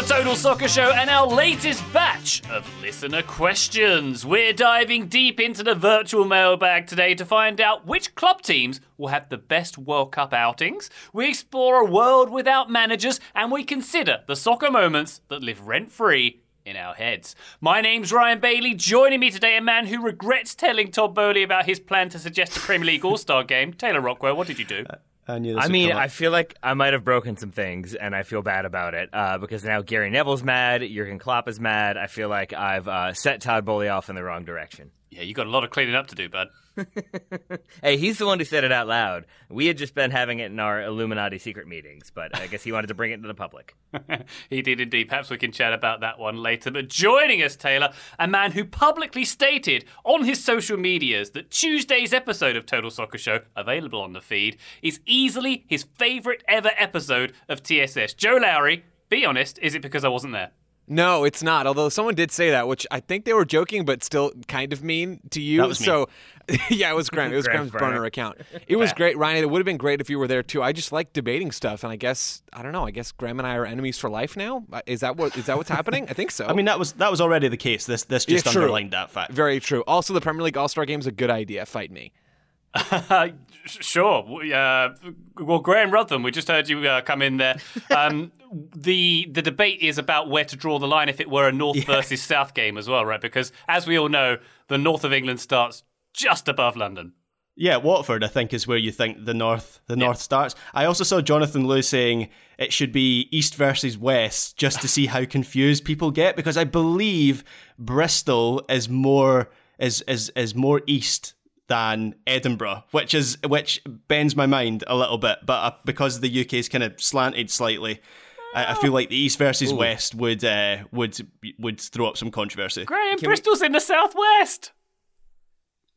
The Total Soccer Show and our latest batch of listener questions. We're diving deep into the virtual mailbag today to find out which club teams will have the best World Cup outings. We explore a world without managers and we consider the soccer moments that live rent free in our heads. My name's Ryan Bailey. Joining me today, a man who regrets telling Todd Boehly about his plan to suggest a Premier League All Star game. Taylor Rockwell, what did you do? Uh, I knew I mean. I feel like I might have broken some things, and I feel bad about it uh, because now Gary Neville's mad, Jurgen Klopp is mad. I feel like I've uh, set Todd Boehly off in the wrong direction. Yeah, you got a lot of cleaning up to do, bud. Hey, he's the one who said it out loud. We had just been having it in our Illuminati secret meetings, but I guess he wanted to bring it to the public. he did indeed. Perhaps we can chat about that one later. But joining us, Taylor, a man who publicly stated on his social medias that Tuesday's episode of Total Soccer Show, available on the feed, is easily his favourite ever episode of TSS. Joe Lowery, be honest, is it because I wasn't there? No, it's not. Although someone did say that, which I think they were joking, but still kind of mean to you. That was. So, yeah, it was Graham. It was Graham's Graham's burner burner. account. It was great, Ryan. It would have been great if you were there too. I just like debating stuff, and I guess I don't know. I guess Graham and I are enemies for life now. Uh, Is that what is that what's happening? I think so. I mean, that was that was already the case. This this just Yeah, underlined that fact. very true. Also, the Premier League All Star Game is a good idea. Fight me. Sure. Uh, well, Graham Ruthven, we just heard you uh, come in there. Um, the the debate is about where to draw the line if it were a North versus South game as well, right? Because as we all know, the North of England starts just above London. Yeah, Watford, I think, is where you think the north the north starts. I also saw Jonathan Liew saying it should be east versus west, just to see how confused people get, because I believe Bristol is more is is is more east than Edinburgh, which is which bends my mind a little bit. But uh, because the UK is kind of slanted slightly. I I feel like the East versus West would uh, would would throw up some controversy. Graham, Bristol's in the southwest.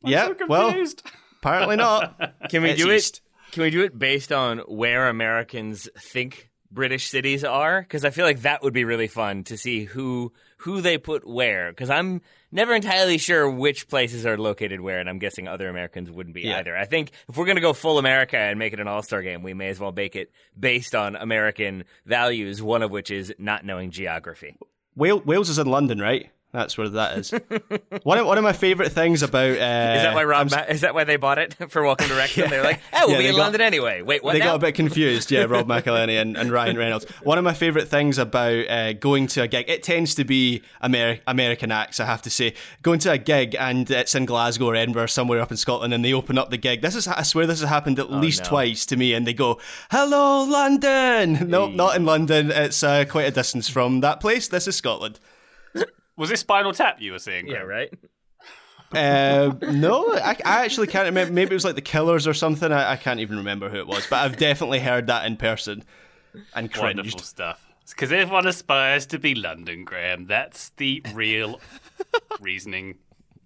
I'm yeah, so well, confused. apparently not. Can we It's do east. it? Can we do it based on where Americans think British cities are? Because I feel like that would be really fun to see who who they put where. Because I'm never entirely sure which places are located where, and I'm guessing other Americans wouldn't be Yeah. either. I think if we're gonna go full America and make it an All Star game, we may as well make it based on American values. One of which is not knowing geography. Wales, Wales is in London, right? That's where that is. one of one of my favourite things about uh, Is that why Rob? Ma- is that why they bought it for Welcome to Wrexham? They're like, oh, we'll Yeah, be in got- London anyway. Wait, what? they now? got a bit confused, yeah. Rob McElhenney and, and Ryan Reynolds. One of my favourite things about uh, going to a gig, it tends to be Ameri- American acts, I have to say. Going to a gig and it's in Glasgow or Edinburgh, or somewhere up in Scotland, and they open up the gig. This is, I swear, this has happened at least Oh, no. twice to me, and they go, "Hello, London." No, not in London. It's uh, quite a distance from that place. This is Scotland. Was this Spinal Tap you were seeing? Yeah, right. Uh, no, I, I actually can't remember. Maybe it was like the Killers or something. I, I can't even remember who it was, but I've definitely heard that in person and cringed. Wonderful stuff. Because everyone aspires to be London, Graham. That's the real reasoning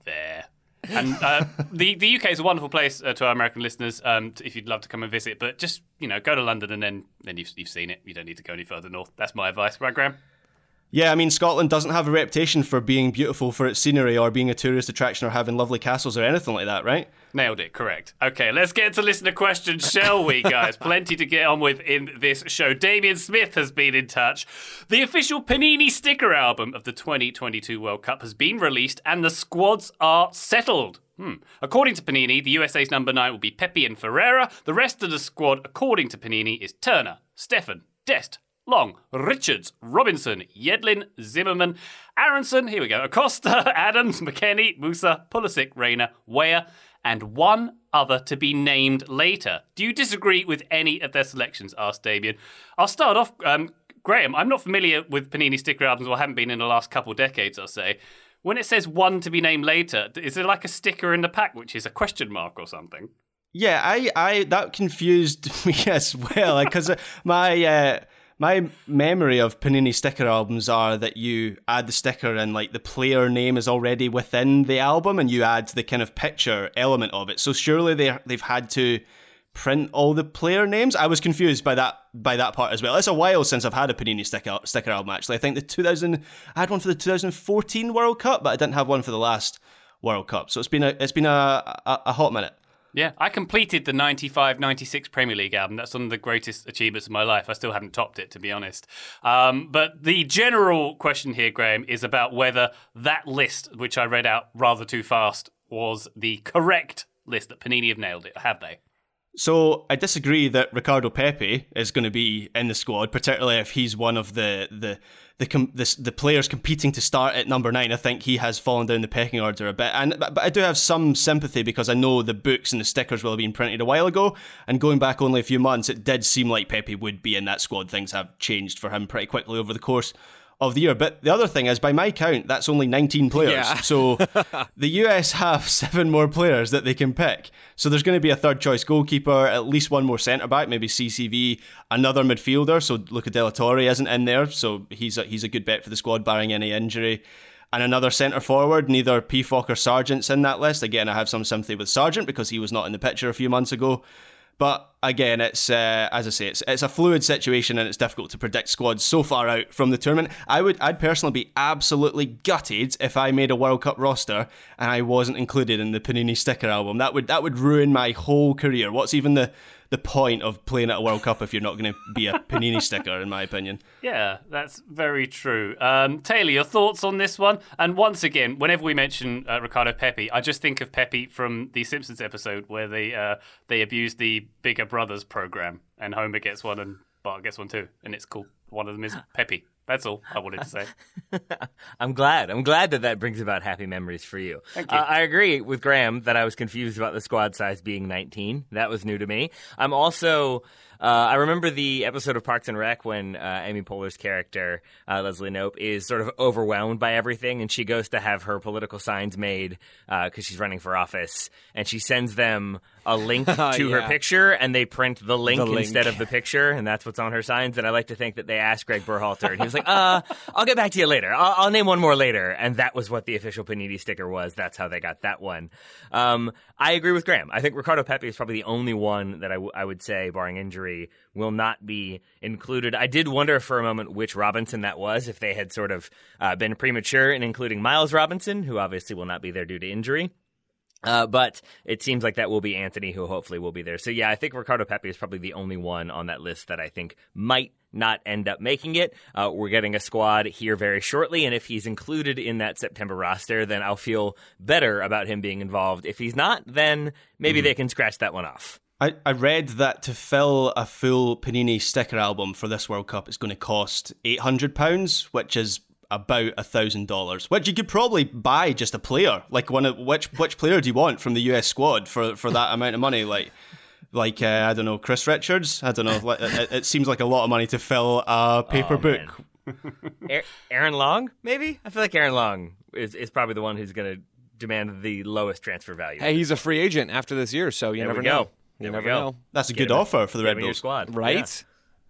there. And uh, the the UK is a wonderful place uh, to our American listeners. Um, t- if you'd love to come and visit, but just you know, go to London and then then you've you've seen it. You don't need to go any further north. That's my advice, right, Graham? Yeah, I mean, Scotland doesn't have a reputation for being beautiful for its scenery or being a tourist attraction or having lovely castles or anything like that, right? Nailed it, correct. Okay, let's get to listener questions, shall we, guys? Plenty to get on with in this show. Damien Smith has been in touch. The official Panini sticker album of the 2022 World Cup has been released and the squads are settled. Hmm. According to Panini, the USA's number nine will be Pepi and Ferreira. The rest of the squad, according to Panini, is Turner, Steffen, Dest, Long, Richards, Robinson, Yedlin, Zimmerman, Aronson, here we go, Acosta, Adams, McKennie, Musah, Pulisic, Reyna, Weah, and one other to be named later. Do you disagree with any of their selections? asked Damien. I'll start off, um, Graham. I'm not familiar with Panini sticker albums, or haven't been in the last couple decades, I'll say. When it says one to be named later, is there like a sticker in the pack which is a question mark or something? Yeah, I, I that confused me as well because my uh, my memory of Panini sticker albums are that you add the sticker and like the player name is already within the album, and you add the kind of picture element of it. So surely they they've had to print all the player names. I was confused by that by that part as well. It's a while since I've had a Panini sticker sticker album. Actually, I think the 2000 I had one for the 2014 World Cup, but I didn't have one for the last World Cup. So it's been a it's been a, a, a hot minute. Yeah, I completed the 95 96 Premier League album. That's one of the greatest achievements of my life. I still haven't topped it, to be honest. Um, but the general question here, Graham, is about whether that list, which I read out rather too fast, was the correct list that Panini have nailed it. Have they? So I disagree that Ricardo Pepi is going to be in the squad, particularly if he's one of the the the com- the, the, players competing to start at number nine. I think he has fallen down the pecking order a bit, and but, I do have some sympathy because I know the books and the stickers will have been printed a while ago, and going back only a few months, it did seem like Pepi would be in that squad. Things have changed for him pretty quickly over the course of the year. But the other thing is, by my count, that's only 19 players. Yeah. so the US have seven more players that they can pick. So there's going to be a third choice goalkeeper, at least one more centre back, maybe CCV, another midfielder. So Luca De La Torre isn't in there, so he's a, he's a good bet for the squad, barring any injury. And another centre forward, neither Pefok or Sargent's in that list. Again, I have some sympathy with Sargent because he was not in the picture a few months ago. But again, it's uh, as I say, it's it's a fluid situation and it's difficult to predict squads so far out from the tournament. I would, I'd personally be absolutely gutted if I made a World Cup roster and I wasn't included in the Panini sticker album. That would that would ruin my whole career. What's even the the point of playing at a World Cup if you're not going to be a Panini sticker, in my opinion. Yeah, that's very true. Um, Taylor, your thoughts on this one? And once again, whenever we mention uh, Ricardo Pepi, I just think of Pepi from the Simpsons episode where they uh, they abuse the Bigger Brothers program, and Homer gets one and Bart gets one too, and it's cool. One of them is Pepi. That's all I wanted to say. I'm glad. I'm glad that that brings about happy memories for you. Thank you. Uh, I agree with Graham that I was confused about the squad size being 19. That was new to me. I'm also uh, I remember the episode of Parks and Rec when uh, Amy Poehler's character uh, Leslie Knope is sort of overwhelmed by everything, and she goes to have her political signs made because uh, she's running for office, and she sends them a link to yeah. her picture, and they print the link, the link, instead of the picture, and that's what's on her signs. And I like to think that they asked Greg Berhalter, and he was like, "Uh, I'll get back to you later. I'll, I'll, name one more later." And that was what the official Panini sticker was. That's how they got that one. Um, I agree with Graham. I think Ricardo Pepi is probably the only one that I, w- I would say, barring injury, will not be included. I did wonder for a moment which Robinson that was, if they had sort of uh, been premature in including Miles Robinson, who obviously will not be there due to injury. Uh, but it seems like that will be Anthony, who hopefully will be there. So yeah, I think Ricardo Pepi is probably the only one on that list that I think might not end up making it. Uh, we're getting a squad here very shortly, and if he's included in that September roster, then I'll feel better about him being involved. If he's not, then maybe mm-hmm. they can scratch that one off. I, I read that to fill a full Panini sticker album for this World Cup is going to cost £800, which is about a thousand dollars, which you could probably buy just a player. Like one of which which player do you want from the US squad for for that amount of money? Like like uh, I don't know, Chris Richards. I don't know. it, it, seems like a lot of money to fill a paper oh, book. Aaron Long, maybe. I feel like Aaron Long is is probably the one who's going to demand the lowest transfer value. Hey, he's a free agent after this year, so you there never know. You never know. That's a Get good offer for the Red Bulls squad, right?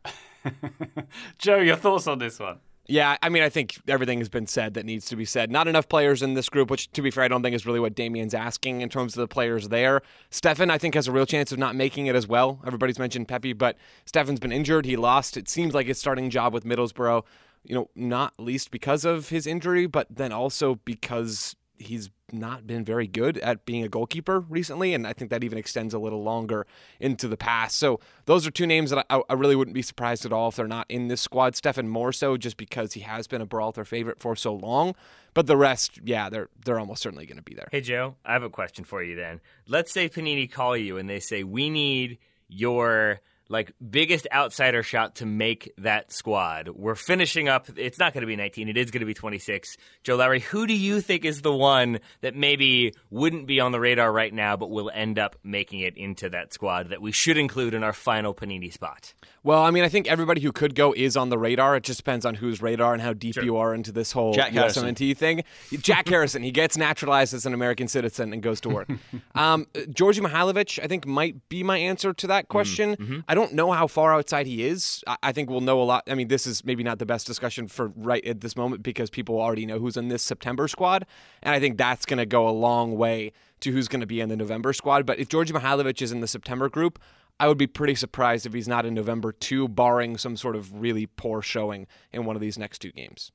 Yeah. Joe, your thoughts on this one? Yeah, I mean, I think everything has been said that needs to be said. Not enough players in this group, which, to be fair, I don't think is really what Damien's asking in terms of the players there. Steffen, I think, has a real chance of not making it as well. Everybody's mentioned Pepi, but Steffen's been injured. He lost, it seems like, his starting job with Middlesbrough, you know, not least because of his injury, but then also because he's not been very good at being a goalkeeper recently, and I think that even extends a little longer into the past. So those are two names that I, I really wouldn't be surprised at all if they're not in this squad. Steffen more so just because he has been a Berhalter favorite for so long, but the rest, yeah, they're they're almost certainly going to be there. Hey Joe, I have a question for you. Then let's say Panini call you and they say we need your like biggest outsider shot to make that squad. We're finishing up. It's not going to be 19. It is going to be 26. Joe Lowery, who do you think is the one that maybe wouldn't be on the radar right now, but will end up making it into that squad that we should include in our final Panini spot? Well, I mean, I think everybody who could go is on the radar. It just depends on whose radar and how deep Sure. you are into this whole Jack Harrison. USMNT thing. Jack Harrison, he gets naturalized as an American citizen and goes to work. um, Djordje Mihailovic, I think, might be my answer to that question. I don't know how far outside he is. I, I think we'll know a lot. I mean, this is maybe not the best discussion for right at this moment because people already know who's in this September squad, and I think that's going to go a long way to who's going to be in the November squad. But if Djordje Mihailovic is in the September group, I would be pretty surprised if he's not in November too, barring some sort of really poor showing in one of these next two games.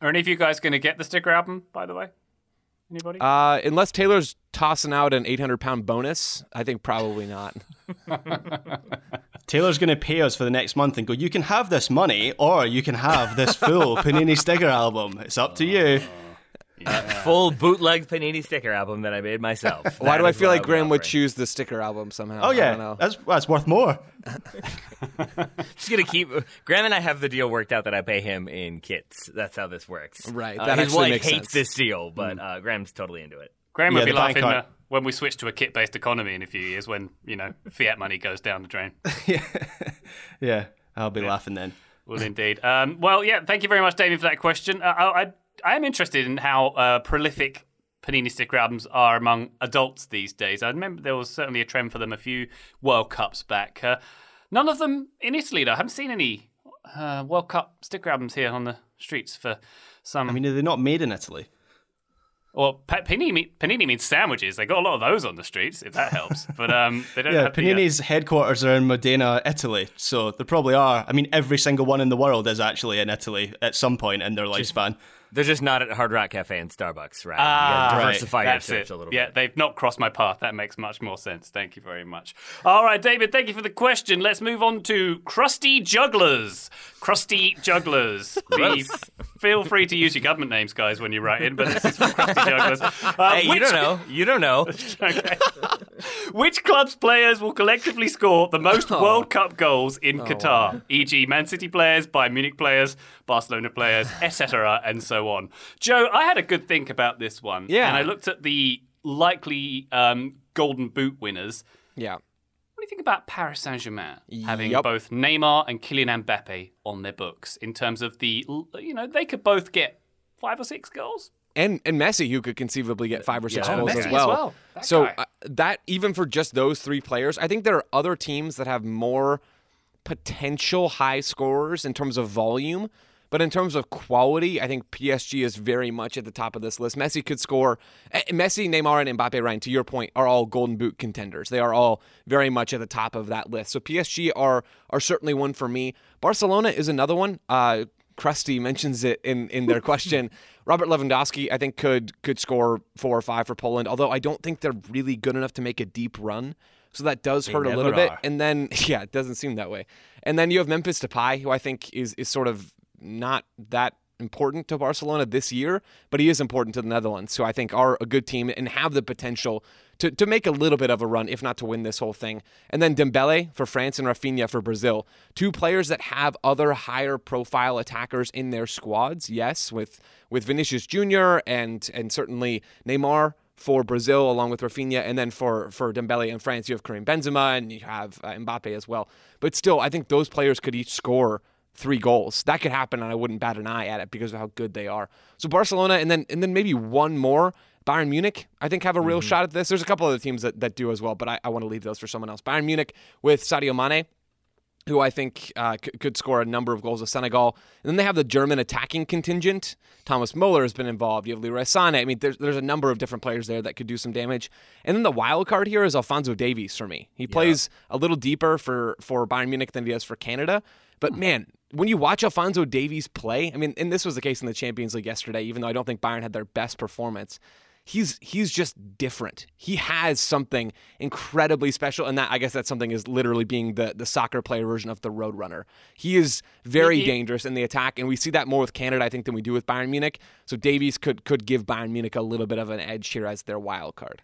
Are any of you guys going to get the sticker album, by the way? Anybody? Uh, unless Taylor's tossing out an 800 pound bonus, I think probably not. Taylor's going to pay us for the next month and go, you can have this money or you can have this full Panini sticker album. It's up to you. Full bootleg Panini sticker album that I made myself. Why That do I feel what like would Graham would offer. choose the sticker album somehow? Oh, I don't yeah. know. That's, that's worth more. Just gonna keep. Graham and I have the deal worked out that I pay him in kits. That's how this works. Right, Uh, that his actually wife makes hates sense. this deal, but uh, Graham's totally into it. Graham Yeah, would be the bank laughing card. uh, when we switch to a kit-based economy in a few years when, you know, fiat money goes down the drain. Yeah, I'll be laughing then. Well, indeed. Um, well, yeah, thank you very much, David, for that question. Uh, I, I, I am interested in how uh, prolific Panini sticker albums are among adults these days. I remember there was certainly a trend for them a few World Cups back. Uh, none of them in Italy, though. I haven't seen any uh, World Cup sticker albums here on the streets for some. I mean, are they not made in Italy? well, panini, panini means sandwiches. They got a lot of those on the streets, if that helps. But um, they don't Yeah, have the, uh, Panini's headquarters are in Modena, Italy. So there probably are. I mean, every single one in the world is actually in Italy at some point in their lifespan. They're just not at Hard Rock Cafe and Starbucks, right? Ah, you gotta right. diversify your search a little yeah, bit. Yeah, they've not crossed my path. That makes much more sense. Thank you very much. All right, David, thank you for the question. Let's move on to Crusty Jugglers. Crusty Jugglers. Be, feel free to use your government names, guys, when you write in, but this is from Crusty Jugglers. Uh, Hey, you which- don't know. You don't know. Okay. Which club's players will collectively score the most Oh. World Cup goals in Qatar? E.g., Man City players, Bayern Munich players, Barcelona players, etc., and so on. Joe, I had a good think about this one. Yeah. And I looked at the likely um, Golden Boot winners. Yeah. What do you think about Paris Saint Germain having Yup. both Neymar and Kylian Mbappe on their books in terms of the, you know, they could both get five or six goals? and and Messi, who could conceivably get five or six Yeah. goals Oh, Messi as as well. well. That so uh, that even for just those three players, I think there are other teams that have more potential high scorers in terms of volume. But in terms of quality, I think PSG is very much at the top of this list. Messi could score. eh, Messi, Neymar, and Mbappe, Ryan, to your point, are all Golden Boot contenders. They are all very much at the top of that list. So PSG are are certainly one for me. Barcelona is another one. Uh, Krusty mentions it in, in their question. Robert Lewandowski, I think, could could score four or five for Poland, although I don't think they're really good enough to make a deep run. So that does hurt a little never bit. And then, yeah, it doesn't seem that way. And then you have Memphis Depay, who I think is is sort of not that important to Barcelona this year, but he is important to the Netherlands. So I think are a good team and have the potential to, to make a little bit of a run, if not to win this whole thing. And then Dembele for France and Raphinha for Brazil. Two players that have other higher profile attackers in their squads. Yes, with with Vinicius Jr. and and certainly Neymar for Brazil, along with Raphinha, and then for for Dembele and France, you have Karim Benzema and you have uh, Mbappe as well. But still, I think those players could each score three goals. That could happen, and I wouldn't bat an eye at it because of how good they are. So Barcelona, and then and then maybe one more. Bayern Munich, I think, have a real mm-hmm. shot at this. There's a couple other teams that, that do as well, but I, I want to leave those for someone else. Bayern Munich with Sadio Mane. Who I think uh, c- could score a number of goals with Senegal. And then they have the German attacking contingent. Thomas Muller has been involved. You have Leroy Sané. I mean, there's, there's a number of different players there that could do some damage. And then the wild card here is Alphonso Davies for me. He plays a little deeper for, for Bayern Munich than he does for Canada. But man, when you watch Alphonso Davies play, I mean, and this was the case in the Champions League yesterday, even though I don't think Bayern had their best performance he's he's just different. He has something incredibly special, and that I guess that something is literally being the the soccer player version of the Roadrunner. He is very He- dangerous in the attack, and we see that more with Canada, I think, than we do with Bayern Munich. So Davies could could give Bayern Munich a little bit of an edge here as their wild card.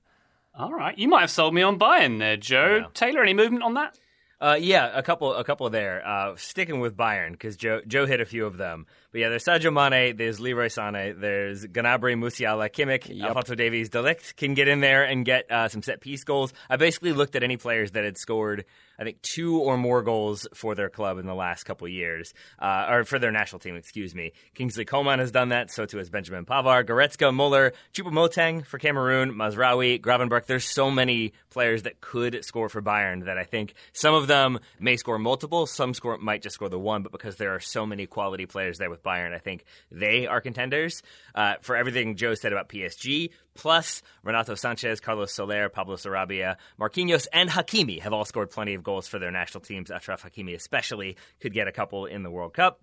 All right, you might have sold me on Bayern there, Joe. Yeah. Taylor, any movement on that? Uh, yeah, a couple, a couple there. Uh, sticking with Bayern because Joe, Joe hit a few of them. But yeah, there's Sadio Mane, there's Leroy Sané, there's Gnabry, Musiala, Kimmich, Alphonso Davies, De Ligt can get in there and get uh, some set piece goals. I basically looked at any players that had scored, I think, two or more goals for their club in the last couple years, uh, or for their national team, excuse me. Kingsley Coman has done that, so too has Benjamin Pavard, Goretzka, Muller, Choupo-Moting for Cameroon, Mazraoui, Gravenberch. There's so many players that could score for Bayern that I think some of them may score multiple, some score might just score the one, but because there are so many quality players there with Bayern, I think they are contenders. Uh, for everything Joe said about PSG, plus Renato Sanches, Carlos Soler, Pablo Sarabia, Marquinhos, and Hakimi have all scored plenty of goals for their national teams. Achraf Hakimi especially could get a couple in the World Cup.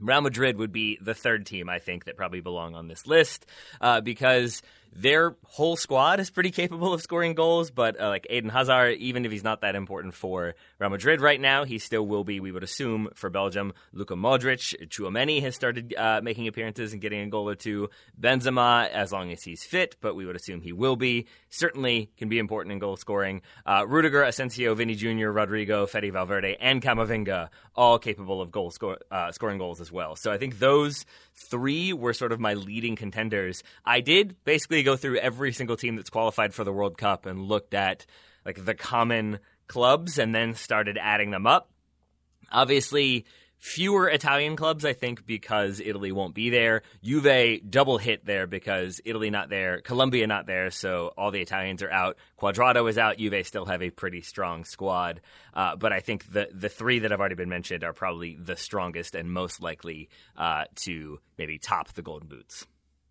Real Madrid would be the third team, I think, that probably belong on this list uh, because their whole squad is pretty capable of scoring goals. But uh, like Eden Hazard, even if he's not that important for Real Madrid right now, he still will be, we would assume, for Belgium. Luka Modric, Tchouameni has started uh, making appearances and getting a goal or two. Benzema, as long as he's fit, but we would assume he will be, certainly can be important in goal scoring. Uh, Rudiger, Asensio, Vinny Jr., Rodrygo, Fede Valverde, and Camavinga, all capable of goal score, uh, scoring goals as well. So I think those three were sort of my leading contenders. I did basically go through every single team that's qualified for the World Cup and looked at like the common clubs and then started adding them up. Obviously, fewer Italian clubs, I think, because Italy won't be there. Juve double hit there because Italy not there, Colombia not there, so all the Italians are out. Cuadrado is out. Juve still have a pretty strong squad, uh, but I think the the three that have already been mentioned are probably the strongest and most likely uh, to maybe top the Golden Boots.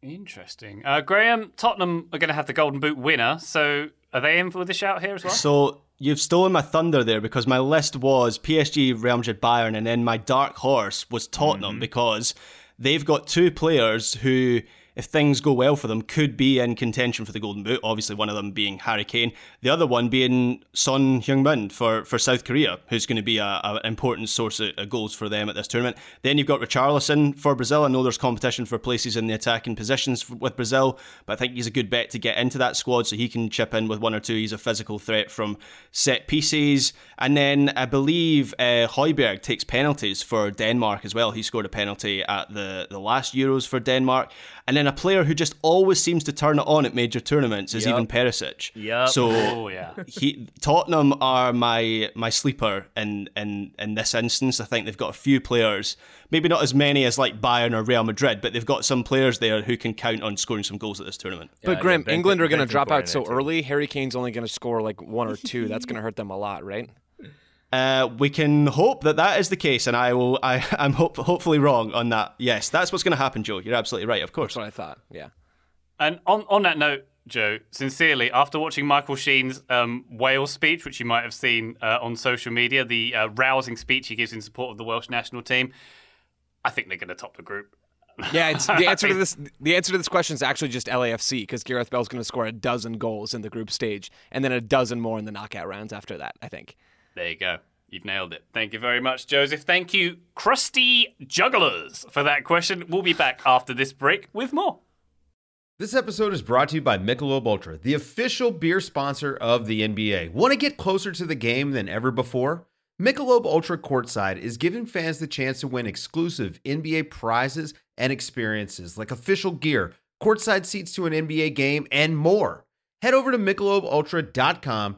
Interesting. Uh, Graham, Tottenham are going to have the Golden Boot winner, so are they in for the shout here as well? So you've stolen my thunder there because my list was PSG, Real Madrid, Bayern, and then my dark horse was Tottenham because they've got two players who, if things go well for them, could be in contention for the Golden Boot. Obviously, one of them being Harry Kane, the other one being Son Heung-min for, for South Korea, who's going to be an important source of, goals for them at this tournament. Then you've got Richarlison for Brazil. I know there's competition for places in the attacking positions with Brazil, but I think he's a good bet to get into that squad so he can chip in with one or two. He's a physical threat from set pieces. And then I believe uh, Højbjerg takes penalties for Denmark as well. He scored a penalty at the, the last Euros for Denmark. And then a player who just always seems to turn it on at major tournaments is Yep. Ivan Perisic. Yeah. So Oh, yeah. he Tottenham are my my sleeper in in in this instance. I think they've got a few players, maybe not as many as like Bayern or Real Madrid, but they've got some players there who can count on scoring some goals at this tournament. But yeah, Graham, Ben- England are going to drop out so early. Harry Kane's only going to score like one or two. That's going to hurt them a lot, right? Uh, we can hope that that is the case, and I will. I I'm hope, hopefully wrong on that. Yes, that's what's going to happen, Joe. You're absolutely right. Of course. That's what I thought. Yeah. And on, on that note, Joe, sincerely, after watching Michael Sheen's um, Wales speech, which you might have seen uh, on social media, the uh, rousing speech he gives in support of the Welsh national team, I think they're going to top the group. Yeah, it's, the answer to this the answer to this question is actually just LAFC because Gareth Bale's going to score a dozen goals in the group stage and then a dozen more in the knockout rounds after that. I think. There you go. You've nailed it. Thank you very much, Joseph. Thank you, Crusty Jugglers, for that question. We'll be back after this break with more. This episode is brought to you by Michelob Ultra, the official beer sponsor of the NBA. Want to get closer to the game than ever before? Michelob Ultra Courtside is giving fans the chance to win exclusive NBA prizes and experiences like official gear, courtside seats to an NBA game, and more. Head over to michelobultra.com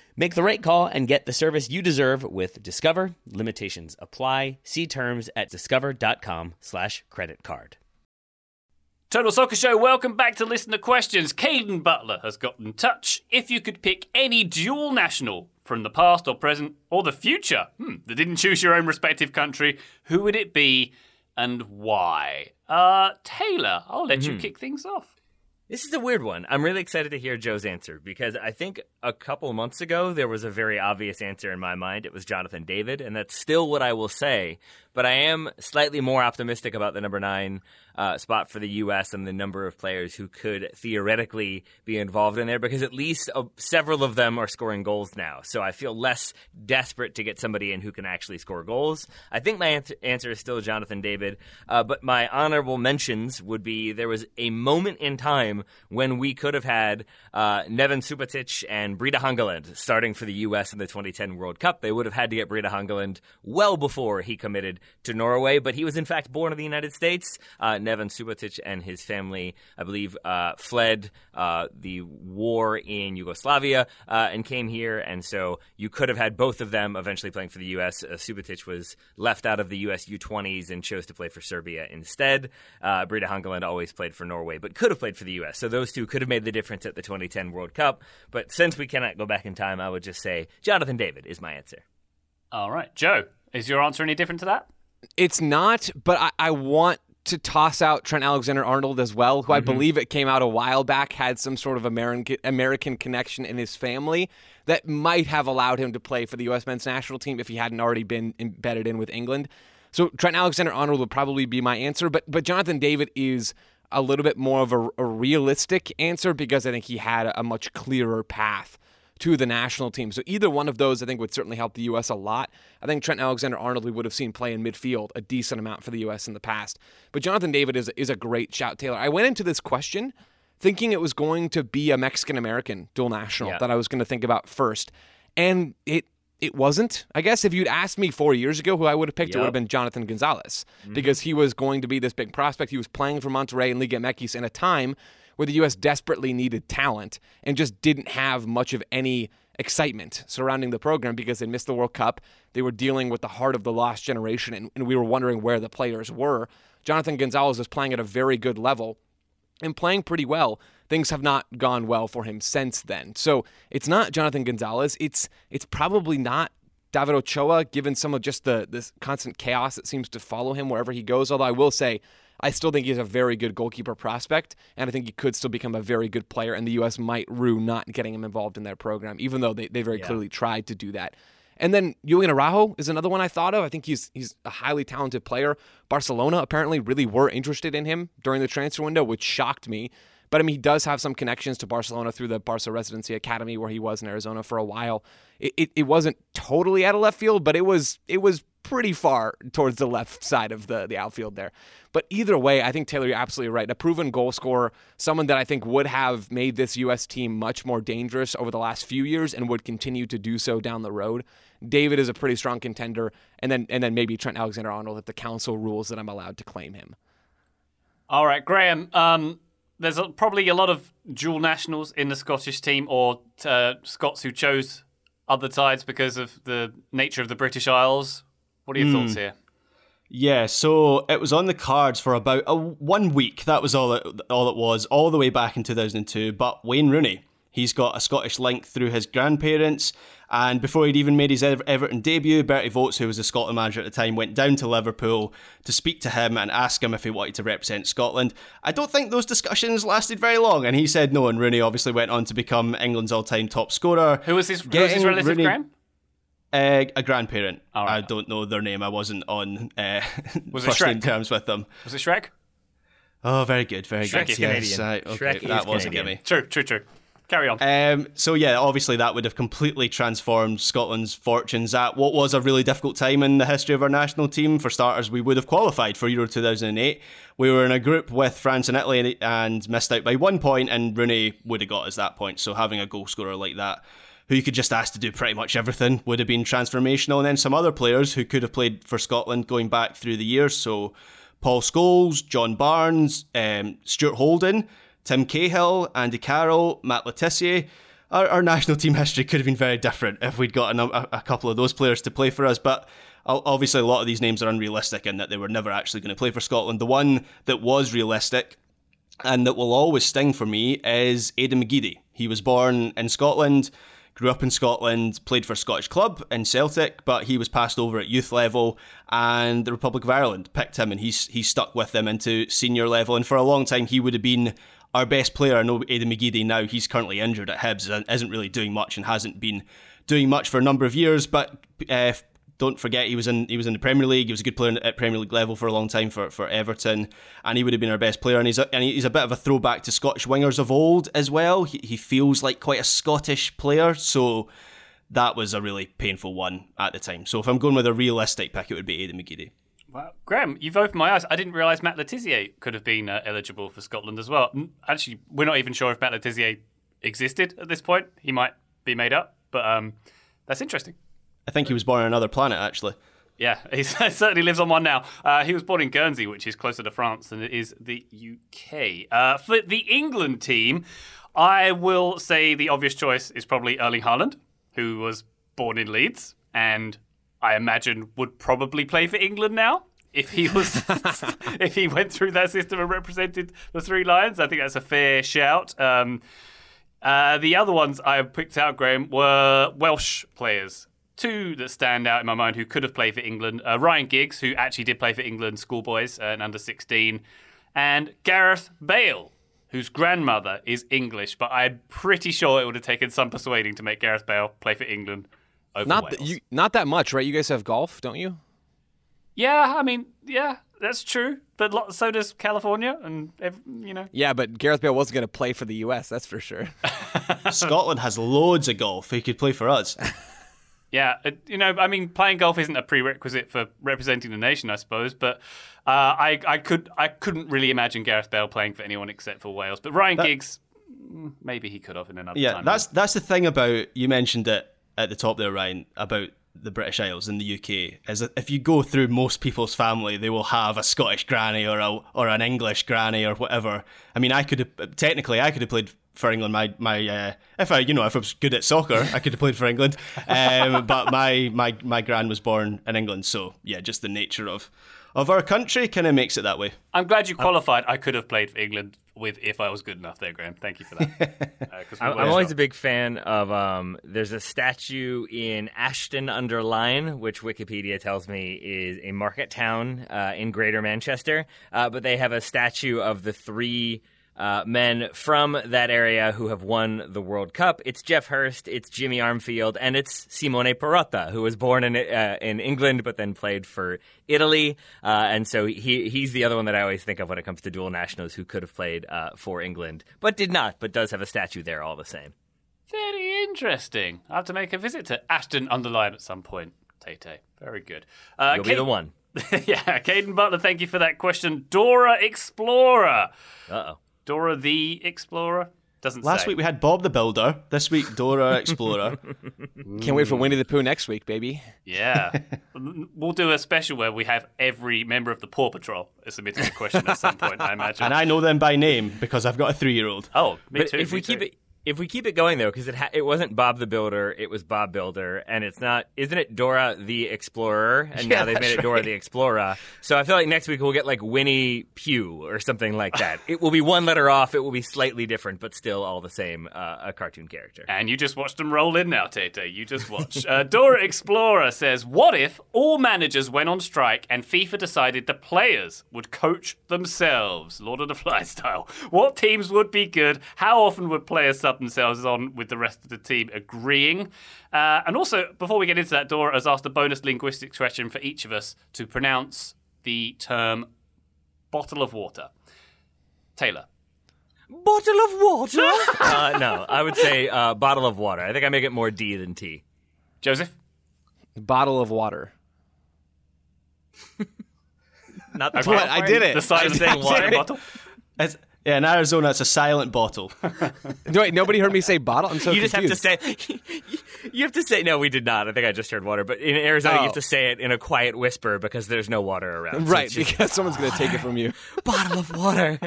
Make the right call and get the service you deserve with Discover. Limitations apply. See terms at discover.com slash credit card. Total Soccer Show, welcome back to Listen to Questions. Caden Butler has got in touch. If you could pick any dual national from the past or present or the future hmm, that didn't choose your own respective country, who would it be and why? Uh, Taylor, I'll let you kick things off. This is a weird one. I'm really excited to hear Joe's answer because I think a couple months ago there was a very obvious answer in my mind. It was Jonathan David, and that's still what I will say. But I am slightly more optimistic about the number nine uh, spot for the U.S. and the number of players who could theoretically be involved in there because at least uh, several of them are scoring goals now. So I feel less desperate to get somebody in who can actually score goals. I think my answer, answer is still Jonathan David, uh, but my honorable mentions would be there was a moment in time when we could have had uh, Neven Subotic and Brede Hangeland starting for the U.S. in the 2010 World Cup. They would have had to get Brede Hangeland well before he committed to Norway, but he was in fact born in the United States. Uh, Neven Subotic and his family, I believe, uh, fled uh, the war in Yugoslavia uh, and came here, and so you could have had both of them eventually playing for the U.S. Uh, Subotic was left out of the U.S. U20s and chose to play for Serbia instead. Uh, Brede Hangeland always played for Norway, but could have played for the U.S. So those two could have made the difference at the 2010 World Cup. But since we cannot go back in time, I would just say Jonathan David is my answer. All right, Joe, is your answer any different to that? It's not, but I, I want to toss out Trent Alexander Arnold as well, who I mm-hmm. believe it came out a while back had some sort of American American connection in his family that might have allowed him to play for the U.S. men's national team if he hadn't already been embedded in with England. So Trent Alexander Arnold would probably be my answer, but but Jonathan David is a little bit more of a, a realistic answer because I think he had a much clearer path to the national team. So either one of those, I think, would certainly help the U.S. a lot. I think Trent Alexander-Arnold we would have seen play in midfield a decent amount for the U.S. in the past. But Jonathan David is is a great shout, Taylor. I went into this question thinking it was going to be a Mexican American dual national Yeah. that I was going to think about first, and it. It wasn't. I guess if you'd asked me four years ago who I would have picked, it would have been Jonathan Gonzalez mm-hmm. because he was going to be this big prospect. He was playing for Monterrey and Liga MX in a time where the U.S. desperately needed talent and just didn't have much of any excitement surrounding the program because they missed the World Cup. They were dealing with the heart of the lost generation, and, and we were wondering where the players were. Jonathan Gonzalez is playing at a very good level and playing pretty well. Things have not gone well for him since then. So it's not Jonathan Gonzalez. It's it's probably not David Ochoa, given some of just the this constant chaos that seems to follow him wherever he goes. Although I will say, I still think he's a very good goalkeeper prospect, and I think he could still become a very good player. And the U.S. might rue not getting him involved in their program, even though they, they very clearly tried to do that. And then Julian Araujo is another one I thought of. I think he's he's a highly talented player. Barcelona apparently really were interested in him during the transfer window, which shocked me. But I mean, he does have some connections to Barcelona through the Barca Residency Academy, where he was in Arizona for a while. It, it, it wasn't totally out of left field, but it was it was pretty far towards the left side of the, the outfield there. But either way, I think Taylor, you're absolutely right. A proven goal scorer, someone that I think would have made this U.S. team much more dangerous over the last few years and would continue to do so down the road. David is a pretty strong contender, and then and then maybe Trent Alexander Arnold if the council rules that I'm allowed to claim him. All right, Graham. Um, there's a, probably a lot of dual nationals in the Scottish team, or uh, Scots who chose other sides because of the nature of the British Isles. What are your thoughts hmm. here? Yeah, so it was on the cards for about a, one week. That was all it, all it was, all the way back in 2002. But Wayne Rooney, he's got a Scottish link through his grandparents. And before he'd even made his Ever- Everton debut, Berti Vogts, who was the Scotland manager at the time, went down to Liverpool to speak to him and ask him if he wanted to represent Scotland. I don't think those discussions lasted very long, and he said no. And Rooney obviously went on to become England's all-time top scorer. Who was his, who was his relative, Rooney- Graham? Uh, a grandparent. Right. I don't know their name. I wasn't on uh, Was it first name terms with them. Was it Shrek? Oh, very good, very Shrek good. is yes, Canadian. right, okay, Shrek that is was a Canadian. gimme. True, true, true. Carry on. Um, so yeah, obviously that would have completely transformed Scotland's fortunes at what was a really difficult time in the history of our national team. For starters, we would have qualified for Euro 2008. We were in a group with France and Italy and missed out by one point, and Rooney would have got us that point. So having a goal scorer like that, who you could just ask to do pretty much everything, would have been transformational. And then some other players who could have played for Scotland going back through the years. So Paul Scholes, John Barnes, um, Stuart Holden, Tim Cahill, Andy Carroll, Matt Le Tissier. Our, our, national team history could have been very different if we'd got a, a, couple of those players to play for us. But obviously, a lot of these names are unrealistic in that they were never actually going to play for Scotland. The one that was realistic and that will always sting for me is Aidan McGeady. He was born in Scotland grew up in Scotland, played for Scottish club in Celtic, but he was passed over at youth level, and the Republic of Ireland picked him, and he's he stuck with them into senior level. And for a long time, he would have been our best player. I know Aidan McGeady now he's currently injured at Hibs and isn't really doing much and hasn't been doing much for a number of years, but. Uh, don't forget he was in he was in the Premier League. He was a good player at Premier League level for a long time for, for Everton, and he would have been our best player. And he's a, and he's a bit of a throwback to Scottish wingers of old as well. He, he feels like quite a Scottish player, so that was a really painful one at the time. So if I'm going with a realistic pick, it would be Aidan McGeady. Wow, Graham, you've opened my eyes. I didn't realise Matt Le Tissier could have been uh, eligible for Scotland as well. Actually, we're not even sure if Matt Le Tissier existed at this point. He might be made up, but um, that's interesting. I think he was born on another planet, actually. Yeah, he certainly lives on one now. Uh, he was born in Guernsey, which is closer to France than it is the UK. Uh, for the England team, I will say the obvious choice is probably Erling Haaland, who was born in Leeds and I imagine would probably play for England now if he was if he went through that system and represented the three lions. I think that's a fair shout. Um, uh, the other ones I have picked out, Graham, were Welsh players two that stand out in my mind who could have played for England uh, Ryan Giggs, who actually did play for England schoolboys uh, and under 16, and Gareth Bale, whose grandmother is English, but I'm pretty sure it would have taken some persuading to make Gareth Bale play for England over not Wales. Th- you, not that much, right? You guys have golf, don't you? Yeah, I mean, yeah, that's true. But so does California, and you know. Yeah, but Gareth Bale wasn't going to play for the U.S. That's for sure. Scotland has loads of golf. He could play for us. Yeah, you know, I mean, playing golf isn't a prerequisite for representing the nation, I suppose. But uh, I, I could, I couldn't really imagine Gareth Bale playing for anyone except for Wales. But Ryan that, Giggs, mm, maybe he could have in another yeah, time. that's that's the thing about you mentioned it at the top there, Ryan, about the British Isles in the UK is that if you go through most people's family, they will have a Scottish granny or a or an English granny or whatever. I mean, I could have technically I could have played for England. My my uh, if I you know if I was good at soccer, I could have played for England. Um, but my my my gran was born in England, so yeah, just the nature of of our country kind of makes it that way. I'm glad you qualified. I could have played for England with if I was good enough there, Graham. Thank you for that. Uh, I'm, always a big fan of. Um, there's a statue in Ashton under Lyne, which Wikipedia tells me is a market town uh, in Greater Manchester. Uh, but they have a statue of the three uh, men from that area who have won the World Cup. It's Geoff Hurst, it's Jimmy Armfield, and it's Simone Perrotta, who was born in uh, in England but then played for Italy. Uh, and so he he's the other one that I always think of when it comes to dual nationals who could have played uh, for England but did not, but does have a statue there all the same. Very interesting. I have to make a visit to Ashton under Lyne at some point. Tay. Very good. Uh, You'll Kate- be the one. yeah, Caden Butler, thank you for that question. Dora Explorer. Uh oh. Dora the Explorer? Doesn't Last say. week we had Bob the Builder. This week Dora Explorer. Can't wait for Winnie the Pooh next week, baby. Yeah. we'll do a special where we have every member of the Paw Patrol submitting a question at some point, I imagine. And I know them by name because I've got a three year old. Oh, me but too. If me we too. keep it if we keep it going though, because it ha- it wasn't Bob the Builder, it was Bob Builder, and it's not, isn't it Dora the Explorer? And Yeah, now they've made it Dora right. the Explorer. So I feel like next week we'll get like Winnie Pugh or something like that. it will be one letter off. It will be slightly different, but still all the same, uh, a cartoon character. And you just watched them roll in now, Tete. You just watch. uh, Dora Explorer says, "What if all managers went on strike and FIFA decided the players would coach themselves, Lord of the Flies style? What teams would be good? How often would players sub themselves on with the rest of the team agreeing? Uh, and also, before we get into that, Dora has asked a bonus linguistics question for each of us to pronounce the term bottle of water. Taylor." Bottle of water? uh, no, I would say uh, bottle of water. I think I make it more D than T. Joseph? Bottle of water. Not the Okay. I did it. The size I of did the water bottle? It's, Yeah, in Arizona, it's a silent bottle. No, wait, nobody heard me say bottle. I'm so you just have to say. You have to say. No, we did not. I think I just heard water. But in Arizona, you have Oh. to say it in a quiet whisper because there's no water around. Right it's just, because someone's gonna take it from you. bottle of water.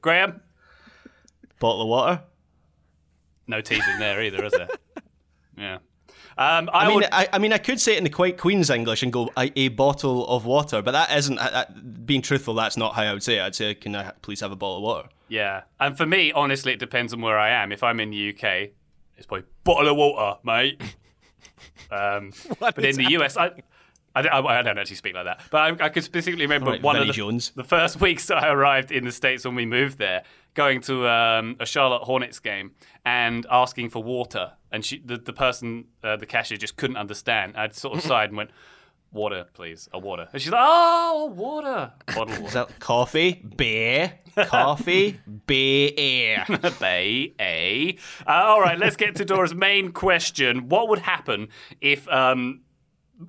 Graham? bottle of water. No teasing there either, is there? Yeah. Um, I, I mean, would, I, I mean, I could say it in the quite Queen's English and go a, a bottle of water, but that isn't. I, I, being truthful, that's not how I would say it. I'd say, "Can I please have a bottle of water?" yeah. And for me, honestly, it depends on where I am. If I'm in the UK, it's probably bottle of water, mate. Um, but in the US, I, I, don't, I don't actually speak like that. But I, I could specifically remember Right, one Vinnie of the, Jones. the first weeks that I arrived in the States when we moved there, going to um, a Charlotte Hornets game and asking for water. And she, the, the person, uh, the cashier, just couldn't understand. I'd sort of sighed and went, Water, please, a water. And she's like, Oh, water. Bottle of Is water. that coffee, beer, coffee, beer? Bay A. Uh, all right, let's get to Dora's main question. What would happen if um,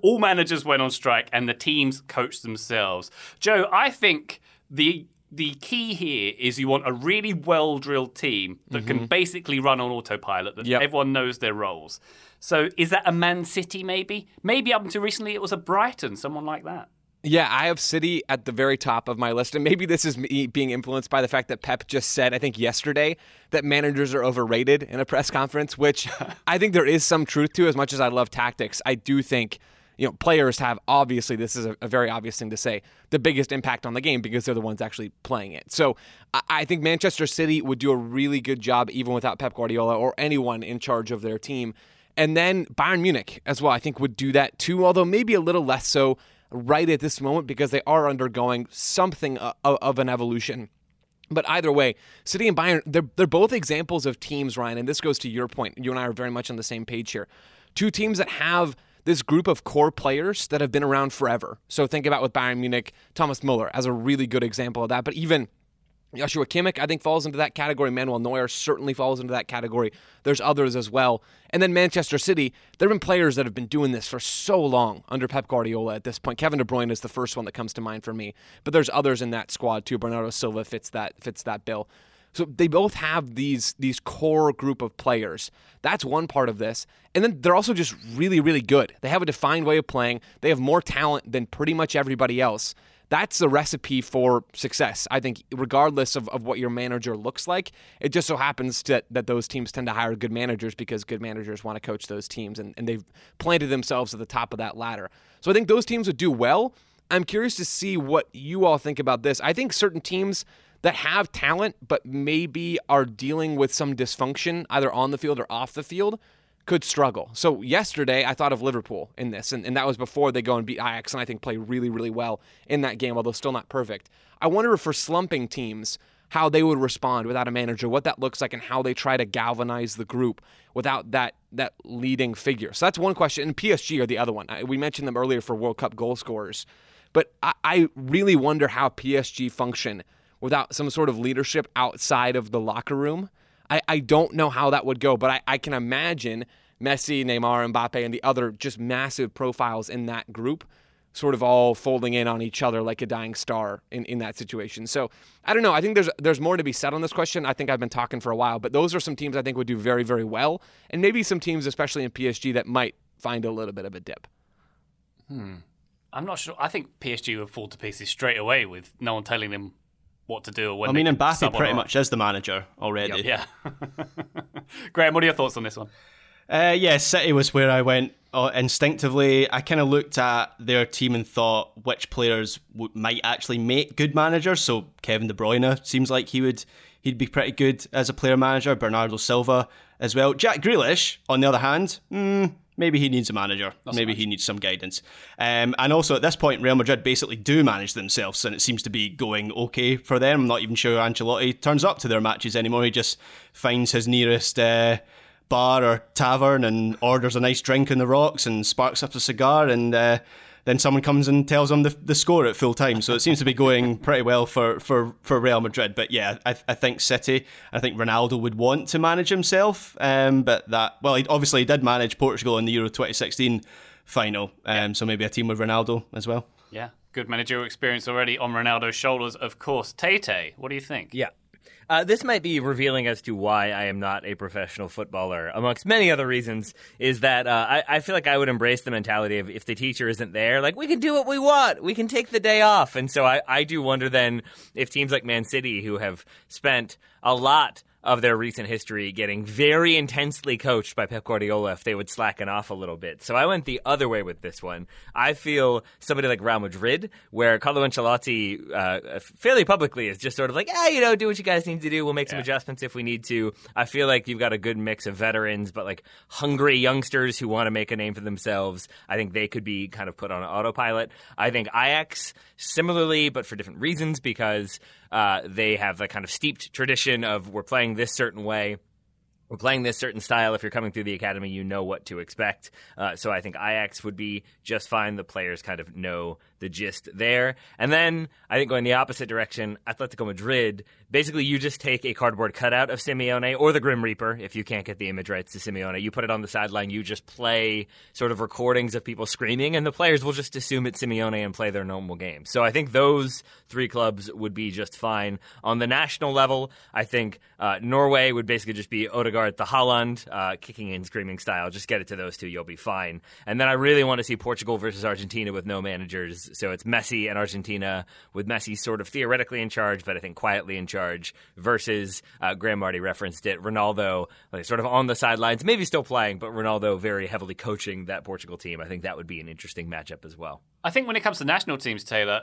all managers went on strike and the teams coached themselves? Joe, I think the the key here is you want a really well drilled team that can mm-hmm. basically run on autopilot, that Yep. everyone knows their roles. So is that a Man City maybe? Maybe up until recently it was a Brighton, someone like that. Yeah, I have City at the very top of my list. And maybe this is me being influenced by the fact that Pep just said, I think yesterday, that managers are overrated in a press conference, which I think there is some truth to. As much as I love tactics, I do think. You know, players have obviously this is a, a very obvious thing to say the biggest impact on the game because they're the ones actually playing it. So I, I think Manchester City would do a really good job even without Pep Guardiola or anyone in charge of their team. And then Bayern Munich as well, I think would do that too, although maybe a little less so right at this moment because they are undergoing something o- o- of an evolution. But either way, City and Bayern, they're, they're both examples of teams, Ryan, and this goes to your point. You and I are very much on the same page here. Two teams that have this group of core players that have been around forever. So think about with Bayern Munich, Thomas Muller as a really good example of that. But even Joshua Kimmich, I think, falls into that category. Manuel Neuer certainly falls into that category. There's others as well. And then Manchester City, there have been players that have been doing this for so long under Pep Guardiola at this point. Kevin De Bruyne is the first one that comes to mind for me. But there's others in that squad too. Bernardo Silva fits that fits that bill. So they both have these these core group of players. That's one part of this. And then they're also just really, really good. They have a defined way of playing. They have more talent than pretty much everybody else that's the recipe for success. I think, regardless of, of what your manager looks like, it just so happens to, that those teams tend to hire good managers because good managers want to coach those teams and, and they've planted themselves at the top of that ladder. So I think those teams would do well. I'm curious to see what you all think about this. I think certain teams that have talent but maybe are dealing with some dysfunction either on the field or off the field could struggle. So yesterday, I thought of Liverpool in this, and, and that was before they go and beat Ajax, and I think play really, really well in that game, although still not perfect. I wonder if for slumping teams, how they would respond without a manager, what that looks like, and how they try to galvanize the group without that that leading figure. So that's one question. And PSG are the other one. I, we mentioned them earlier for World Cup goal scorers, but I, I really wonder how PSG function without some sort of leadership outside of the locker room. I, I don't know how that would go, but I, I can imagine Messi, Neymar, Mbappe, and the other just massive profiles in that group sort of all folding in on each other like a dying star in, in that situation. So I don't know. I think there's there's more to be said on this question. I think I've been talking for a while, but those are some teams I think would do very, very well. And maybe some teams, especially in PSG, that might find a little bit of a dip. Hmm. I'm not sure. I think PSG would fall to pieces straight away with no one telling them what to do. When I mean, Mbappe pretty much is the manager already. Yeah. Graham, what are your thoughts on this one? Uh, yeah, City was where I went uh, instinctively. I kind of looked at their team and thought which players w- might actually make good managers. So Kevin De Bruyne seems like he would he'd be pretty good as a player manager. Bernardo Silva as well. Jack Grealish, on the other hand, mm, maybe he needs a manager. maybe he needs some guidance. Um, and also at this point, Real Madrid basically do manage themselves, and it seems to be going okay for them. I'm not even sure Ancelotti turns up to their matches anymore. He just finds his nearest. Uh, bar or tavern and orders a nice drink in the rocks and sparks up a cigar and uh, then someone comes and tells them the, the score at full time. So it seems to be going pretty well for, for, for Real Madrid. But yeah, I, I think City, I think Ronaldo would want to manage himself. Um, but that, well, he obviously he did manage Portugal in the Euro 2016 final. Um, So maybe a team with Ronaldo as well. Yeah, good managerial experience already on Ronaldo's shoulders, of course. Tate, what do you think? Yeah. Uh, this might be revealing as to why I am not a professional footballer, amongst many other reasons. Is that uh, I, I, feel like I would embrace the mentality of if the teacher isn't there, like we can do what we want, we can take the day off. And so I, I do wonder then if teams like Man City, who have spent a lot of their recent history getting very intensely coached by Pep Guardiola if they would slacken off a little bit. So I went the other way with this one. I feel somebody like Real Madrid, where Carlo Ancelotti uh, fairly publicly is just sort of like, ah, you know, do what you guys need to do. We'll make some yeah. adjustments if we need to. I feel like you've got a good mix of veterans, but like hungry youngsters who want to make a name for themselves. I think they could be kind of put on autopilot. I think Ajax similarly, but for different reasons because uh, they have a kind of steeped tradition of we're playing this certain way we're playing this certain style. If you're coming through the academy, you know what to expect. Uh, so I think Ajax would be just fine. The players kind of know the gist there. And then I think going the opposite direction, Atletico Madrid, basically you just take a cardboard cutout of Simeone or the Grim Reaper, if you can't get the image rights to Simeone. You put it on the sideline, you just play sort of recordings of people screaming, and the players will just assume it's Simeone and play their normal game. So I think those three clubs would be just fine. On the national level, I think uh, Norway would basically just be Odegaard the Haaland, uh, kicking and screaming style. Just get it to those two, you'll be fine. And then I really want to see Portugal versus Argentina with no managers so it's Messi and Argentina with Messi sort of theoretically in charge, but I think quietly in charge, versus uh, Graham Marty referenced it. Ronaldo, like, sort of on the sidelines, maybe still playing, but Ronaldo very heavily coaching that Portugal team. I think that would be an interesting matchup as well. I think when it comes to national teams, Taylor,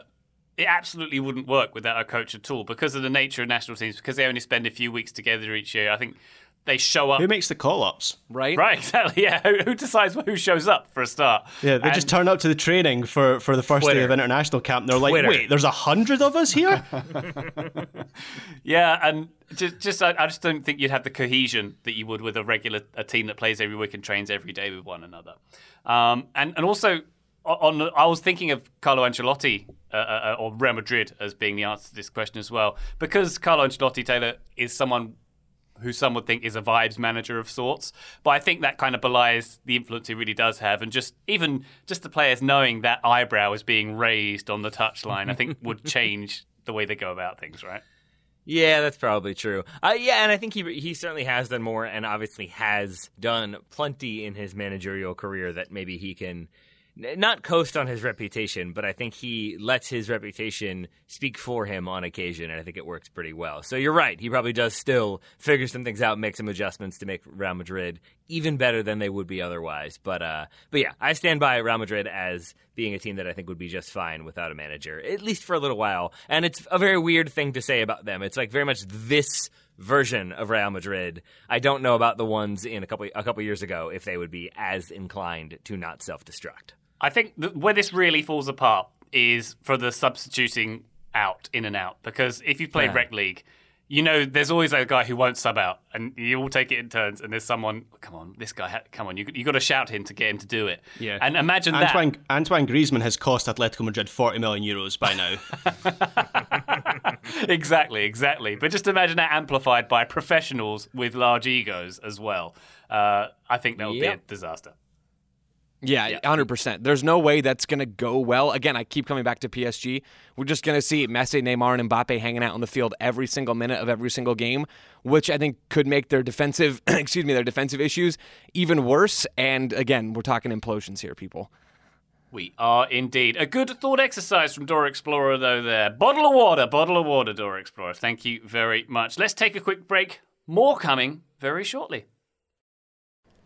it absolutely wouldn't work without a coach at all because of the nature of national teams, because they only spend a few weeks together each year. I think they show up. Who makes the call ups? Right? Right, exactly. Yeah. Who, who, decides who shows up for a start? Yeah, they and just turn up to the training for, for the first Twitter. day of international camp and they're like, Twitter. wait, there's a hundred of us here? yeah, and just, just I, I, just don't think you'd have the cohesion that you would with a regular a team that plays every week and trains every day with one another. Um, and, and also, on, I was thinking of Carlo Ancelotti uh, uh, or Real Madrid as being the answer to this question as well, because Carlo Ancelotti Taylor is someone who some would think is a vibes manager of sorts. But I think that kind of belies the influence he really does have, and just even just the players knowing that eyebrow is being raised on the touchline, I think would change the way they go about things, right? Yeah, that's probably true. Uh, yeah, and I think he he certainly has done more, and obviously has done plenty in his managerial career that maybe he can not coast on his reputation, but I think he lets his reputation speak for him on occasion, and I think it works pretty well. So you're right. He probably does still figure some things out, make some adjustments to make Real Madrid even better than they would be otherwise. But uh, but yeah, I stand by Real Madrid as being a team that I think would be just fine without a manager, at least for a little while. And it's a very weird thing to say about them. It's like very much this version of Real Madrid. I don't know about the ones in a couple a couple years ago if they would be as inclined to not self destruct. I think where this really falls apart is for the substituting out, in and out. Because if you play yeah. rec league, you know there's always a guy who won't sub out, and you all take it in turns. And there's someone, come on, this guy, come on, you you got to shout him to get him to do it. Yeah. And imagine Antoine, that. Antoine Griezmann has cost Atletico Madrid 40 million euros by now. exactly, exactly. But just imagine that amplified by professionals with large egos as well. Uh, I think that would yep. be a disaster. Yeah, hundred yeah. percent. There's no way that's gonna go well. Again, I keep coming back to PSG. We're just gonna see Messi, Neymar, and Mbappe hanging out on the field every single minute of every single game, which I think could make their defensive, excuse me, their defensive issues even worse. And again, we're talking implosions here, people. We are indeed. A good thought exercise from Door Explorer, though, there. Bottle of water, bottle of water, Door Explorer. Thank you very much. Let's take a quick break. More coming very shortly.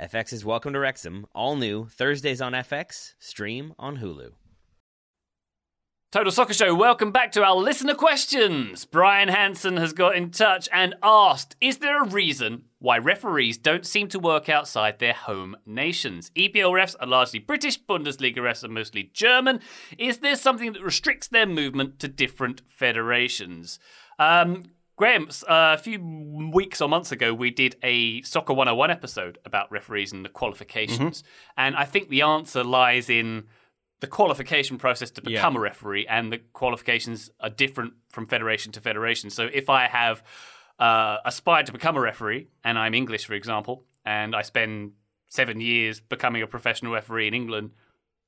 FX's Welcome to Wrexham, all new Thursdays on FX, stream on Hulu. Total Soccer Show, welcome back to our listener questions. Brian Hansen has got in touch and asked Is there a reason why referees don't seem to work outside their home nations? EPL refs are largely British, Bundesliga refs are mostly German. Is there something that restricts their movement to different federations? Um, Graham, uh, a few weeks or months ago, we did a Soccer 101 episode about referees and the qualifications. And I think the answer lies in the qualification process to become a referee and the qualifications are different from federation to federation. So if I have uh, aspired to become a referee and I'm English, for example, and I spend seven years becoming a professional referee in England,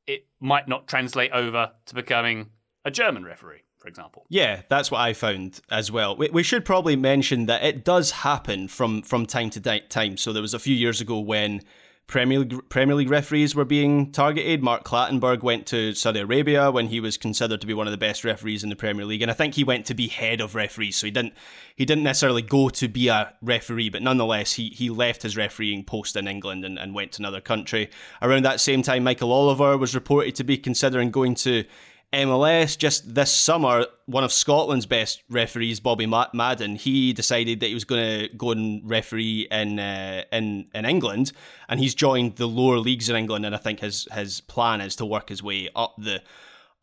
it might not translate over to becoming a German referee, for example. Yeah, that's what I found as well. We, we should probably mention that it does happen from from time to time. So there was a few years ago when Premier League, Premier League referees were being targeted. Mark Clattenburg went to Saudi Arabia when he was considered to be one of the best referees in the Premier League, and I think he went to be head of referees. So he didn't he didn't necessarily go to be a referee, but nonetheless he he left his refereeing post in England and, and went to another country. Around that same time, Michael Oliver was reported to be considering going to MLS just this summer, one of Scotland's best referees, Bobby Madden, he decided that he was going to go and referee in uh, in in England, and he's joined the lower leagues in England. And I think his his plan is to work his way up the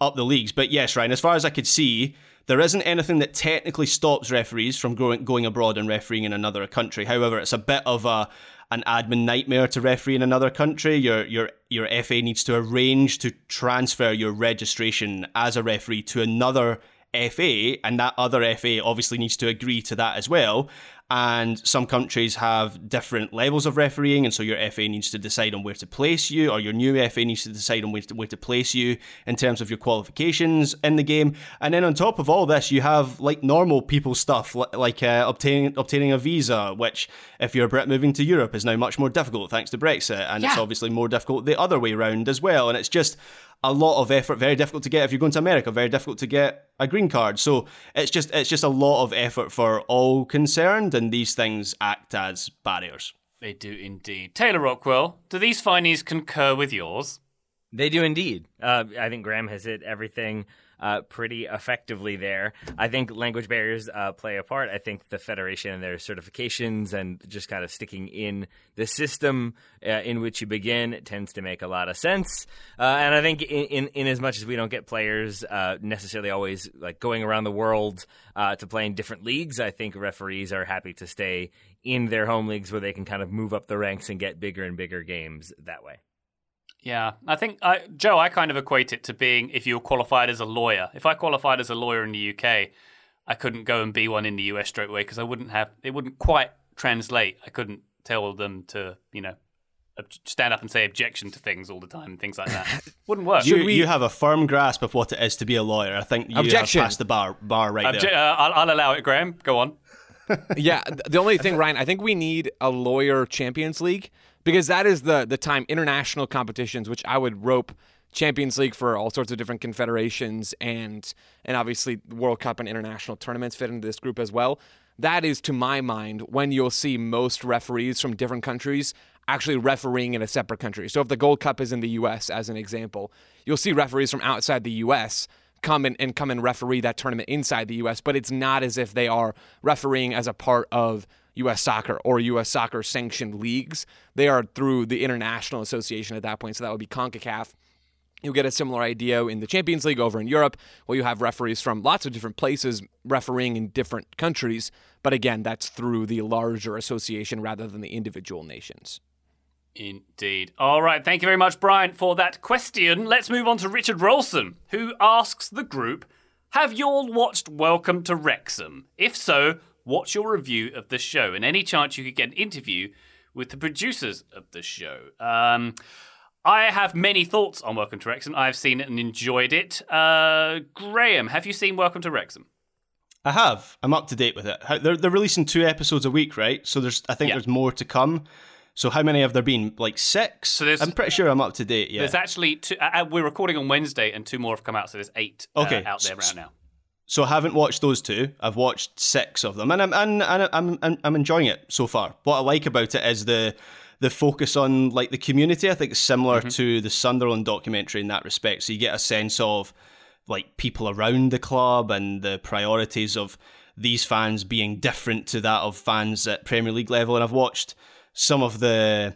up the leagues. But yes, Ryan, as far as I could see, there isn't anything that technically stops referees from going going abroad and refereeing in another country. However, it's a bit of a an admin nightmare to referee in another country. Your your your FA needs to arrange to transfer your registration as a referee to another FA, and that other FA obviously needs to agree to that as well. And some countries have different levels of refereeing, and so your FA needs to decide on where to place you, or your new FA needs to decide on where to, where to place you in terms of your qualifications in the game. And then on top of all this, you have like normal people stuff, like uh, obtaining obtaining a visa, which if you're a Brit moving to Europe is now much more difficult thanks to Brexit, and it's obviously more difficult the other way round as well. And it's just a lot of effort, very difficult to get if you're going to America, very difficult to get a green card. So it's just it's just a lot of effort for all concerned, and these things act as barriers. They do indeed. Taylor Rockwell, do these findings concur with yours? They do indeed. Uh, I think Graham has hit everything uh, pretty effectively there. I think language barriers uh, play a part. I think the federation and their certifications and just kind of sticking in the system uh, in which you begin tends to make a lot of sense. Uh, and I think in, in, in as much as we don't get players uh, necessarily always like going around the world uh, to play in different leagues, I think referees are happy to stay in their home leagues where they can kind of move up the ranks and get bigger and bigger games that way. Yeah, I think I, Joe. I kind of equate it to being if you were qualified as a lawyer. If I qualified as a lawyer in the UK, I couldn't go and be one in the US straight away because I wouldn't have. It wouldn't quite translate. I couldn't tell them to, you know, stand up and say objection to things all the time and things like that. wouldn't work. You, you have a firm grasp of what it is to be a lawyer. I think you Objection. have passed the bar bar right Obje- there. uh, I'll, I'll allow it, Graham. Go on. yeah, the only thing, Ryan, I think we need a lawyer Champions League because that is the the time international competitions, which I would rope Champions League for all sorts of different confederations and and obviously World Cup and international tournaments fit into this group as well. That is, to my mind, when you'll see most referees from different countries actually refereeing in a separate country. So if the Gold Cup is in the U.S., as an example, you'll see referees from outside the U.S come and, and come and referee that tournament inside the US, but it's not as if they are refereeing as a part of US soccer or US soccer sanctioned leagues. They are through the international association at that point. So that would be CONCACAF. You'll get a similar idea in the Champions League over in Europe, where you have referees from lots of different places refereeing in different countries. But again, that's through the larger association rather than the individual nations. Indeed. All right. Thank you very much, Brian, for that question. Let's move on to Richard Rolson, who asks the group Have you all watched Welcome to Wrexham? If so, what's your review of the show? And any chance you could get an interview with the producers of the show? Um, I have many thoughts on Welcome to Wrexham. I've seen it and enjoyed it. Uh, Graham, have you seen Welcome to Wrexham? I have. I'm up to date with it. They're they're releasing two episodes a week, right? So there's I think Yeah. there's more to come. So how many have there been? Like six. So there's- I'm pretty sure I'm up to date. Yeah. There's actually two. Uh, uh, we're recording on Wednesday, and two more have come out, so there's eight uh, Okay. out there right now. So I haven't watched those two. I've watched six of them, and I'm and, and I'm, I'm I'm enjoying it so far. What I like about it is the the focus on like the community. I think is similar mm-hmm. to the Sunderland documentary in that respect. So you get a sense of like people around the club and the priorities of these fans being different to that of fans at Premier League level. And I've watched some of the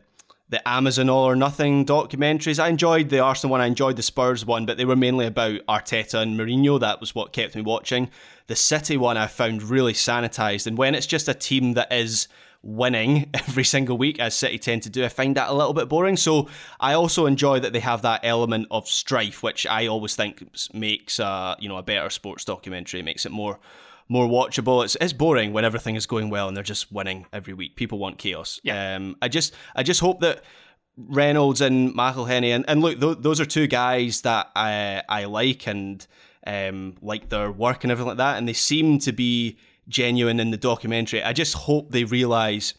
the Amazon All or Nothing documentaries. I enjoyed the Arsenal one, I enjoyed the Spurs one, but they were mainly about Arteta and Mourinho. That was what kept me watching. The City one I found really sanitized, and when it's just a team that is winning every single week, as City tend to do, I find that a little bit boring. So I also enjoy that they have that element of strife, which I always think makes a you know a better sports documentary. It makes it more more watchable. It's it's boring when everything is going well and they're just winning every week. People want chaos. Yeah. Um, I just I just hope that Reynolds and McElhenney and, and look, th- those are two guys that I I like and um, like their work and everything like that, and they seem to be genuine in the documentary. I just hope they realize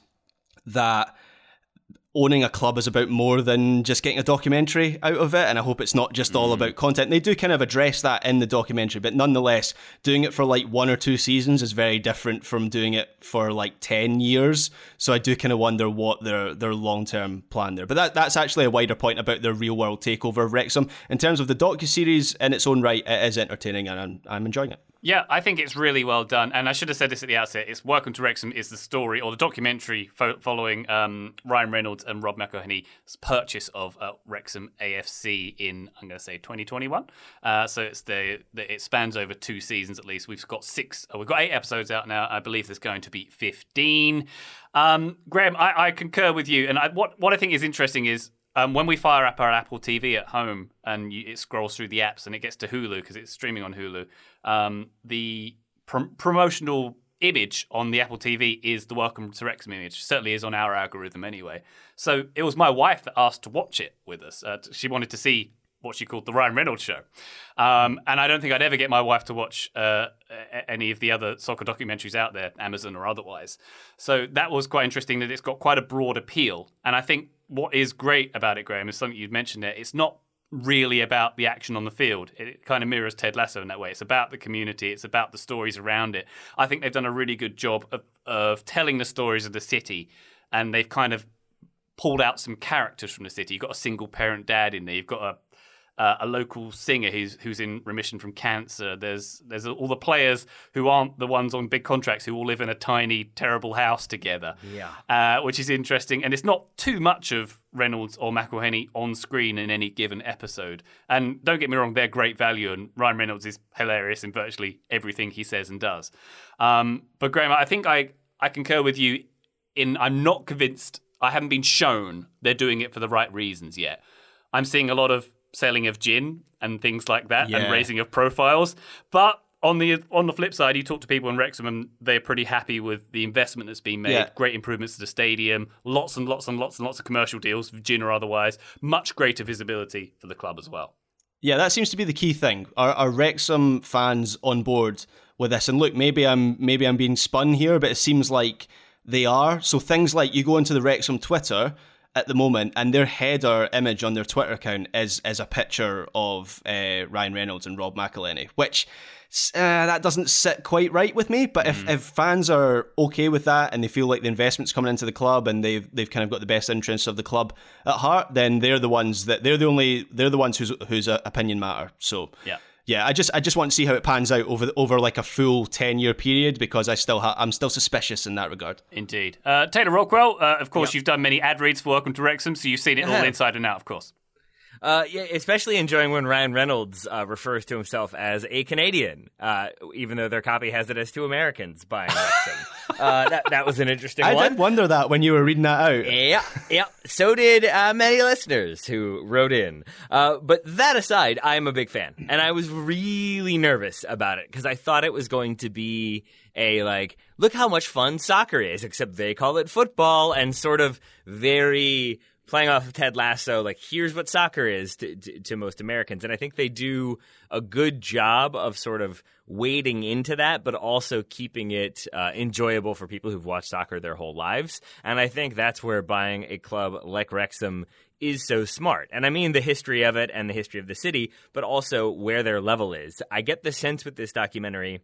that owning a club is about more than just getting a documentary out of it and i hope it's not just all mm. about content. They do kind of address that in the documentary but nonetheless doing it for like one or two seasons is very different from doing it for like 10 years. So i do kind of wonder what their their long-term plan there. But that, that's actually a wider point about their real world takeover of wrexham. In terms of the docu-series in its own right it is entertaining and i'm, I'm enjoying it Yeah, I think it's really well done. And I should have said this at the outset. It's Welcome to Wrexham is the story or the documentary fo- following um, Ryan Reynolds and Rob McElhenney's purchase of uh, Wrexham AFC in, I'm going to say, 2021. Uh, so it's the, the it spans over two seasons at least. We've got six, oh, we've got eight episodes out now. I believe there's going to be 15. Um, Graham, I, I concur with you. And I, what, what I think is interesting is um, when we fire up our Apple TV at home and you, it scrolls through the apps and it gets to Hulu because it's streaming on Hulu, um, the pr- promotional image on the Apple TV is the Welcome to Wrexham image. Certainly is on our algorithm anyway. So it was my wife that asked to watch it with us. Uh, she wanted to see what she called the Ryan Reynolds show. Um, and I don't think I'd ever get my wife to watch uh, any of the other soccer documentaries out there, Amazon or otherwise. So that was quite interesting that it's got quite a broad appeal. And I think what is great about it, Graham, is something you'd mentioned there. It's not really about the action on the field. It kind of mirrors Ted Lasso in that way. It's about the community. It's about the stories around it. I think they've done a really good job of, of telling the stories of the city, and they've kind of pulled out some characters from the city. You've got a single parent dad in there. You've got a uh, a local singer who's who's in remission from cancer. There's there's all the players who aren't the ones on big contracts who all live in a tiny terrible house together. Yeah. uh, which is interesting, and it's not too much of Reynolds or McElhenney on screen in any given episode. And don't get me wrong, they're great value, and Ryan Reynolds is hilarious in virtually everything he says and does. Um, but Graham, I think I I concur with you. In I'm not convinced. I haven't been shown they're doing it for the right reasons yet. I'm seeing a lot of selling of gin and things like that Yeah. and raising of profiles. But on the on the flip side, you talk to people in Wrexham and they're pretty happy with the investment that's been made. Yeah. Great improvements to the stadium, lots and lots and lots and lots of commercial deals, gin or otherwise. Much greater visibility for the club as well. Yeah, that seems to be the key thing. Are, are Wrexham fans on board with this? And look, maybe I'm maybe I'm being spun here, but it seems like they are. So things like you go into the Wrexham Twitter at the moment, and their header image on their Twitter account is is a picture of uh, Ryan Reynolds and Rob McElhenney, which. uh, that doesn't sit quite right with me, but if, if fans are okay with that and they feel like the investment's coming into the club and they've they've kind of got the best interests of the club at heart, then they're the ones that they're the only they're the ones whose whose uh, opinion matter. So Yeah. Yeah, I just I just want to see how it pans out over over like a full ten year period because I still ha- I'm still suspicious in that regard. Indeed. Uh, Taylor Rockwell, uh, of course, you've done many ad reads for Welcome to Wrexham, so you've seen it all inside and out, of course. Uh, yeah, especially enjoying when Ryan Reynolds uh, refers to himself as a Canadian, uh, even though their copy has it as two Americans buying Wrexham. uh, that that was an interesting I one. did wonder that when you were reading that out. Yeah, yeah. So did uh, many listeners who wrote in. Uh, but that aside, I'm a big fan, and I was really nervous about it because I thought it was going to be a like, look how much fun soccer is, except they call it football, and sort of very playing off of Ted Lasso, like here's what soccer is to, to, to most Americans, and I think they do a good job of sort of wading into that, but also keeping it uh, enjoyable for people who've watched soccer their whole lives. And I think that's where buying a club like Wrexham is so smart. And I mean the history of it and the history of the city, but also where their level is. I get the sense with this documentary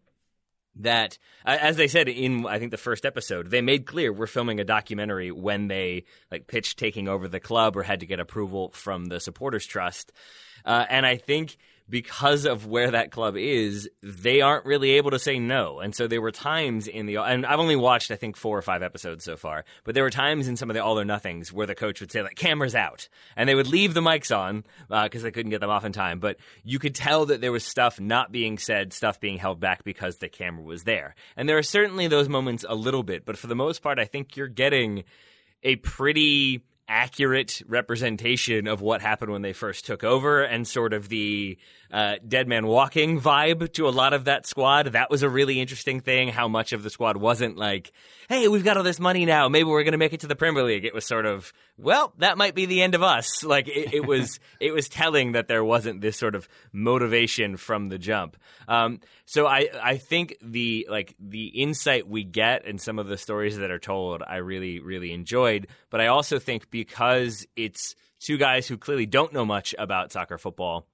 that as they said in I think the first episode, they made clear we're filming a documentary when they like pitched taking over the club or had to get approval from the supporters trust. Uh, and I think because of where that club is, they aren't really able to say no. And so there were times in the, and I've only watched, I think, four or five episodes so far, but there were times in some of the all or nothings where the coach would say, like, cameras out. And they would leave the mics on because uh, they couldn't get them off in time. But you could tell that there was stuff not being said, stuff being held back because the camera was there. And there are certainly those moments a little bit, but for the most part, I think you're getting a pretty accurate representation of what happened when they first took over and sort of the uh, dead man walking vibe to a lot of that squad. That was a really interesting thing. How much of the squad wasn't like, hey, we've got all this money now. Maybe we're going to make it to the Premier League. It was sort of, well, that might be the end of us. Like it, it was, it was telling that there wasn't this sort of motivation from the jump. Um, so I, I think the like the insight we get and some of the stories that are told, I really, really enjoyed. But I also think because it's two guys who clearly don't know much about soccer football.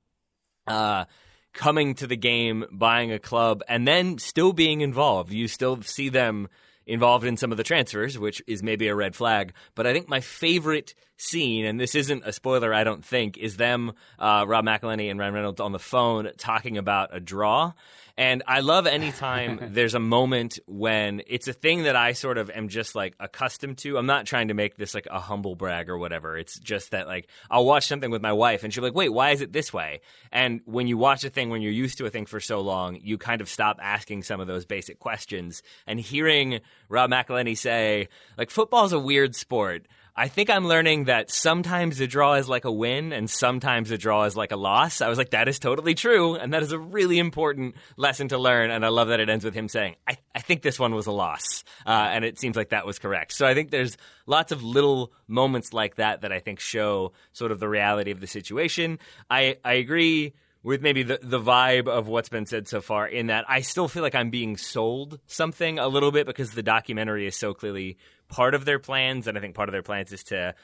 Uh, coming to the game, buying a club, and then still being involved. You still see them involved in some of the transfers, which is maybe a red flag. But I think my favorite scene, and this isn't a spoiler, I don't think, is them, uh, Rob McElhenney and Ryan Reynolds on the phone talking about a draw. And I love anytime there's a moment when it's a thing that I sort of am just like accustomed to. I'm not trying to make this like a humble brag or whatever. It's just that like I'll watch something with my wife and she'll be like, wait, why is it this way? And when you watch a thing, when you're used to a thing for so long, you kind of stop asking some of those basic questions. And hearing Rob McElhenney say, like, football's a weird sport. I think I'm learning that sometimes a draw is like a win and sometimes a draw is like a loss. I was like, that is totally true. And that is a really important lesson to learn. And I love that it ends with him saying, I, I think this one was a loss. Uh, and it seems like that was correct. So I think there's lots of little moments like that that I think show sort of the reality of the situation. I, I agree with maybe the, the vibe of what's been said so far in that I still feel like I'm being sold something a little bit because the documentary is so clearly part of their plans, and I think part of their plans is to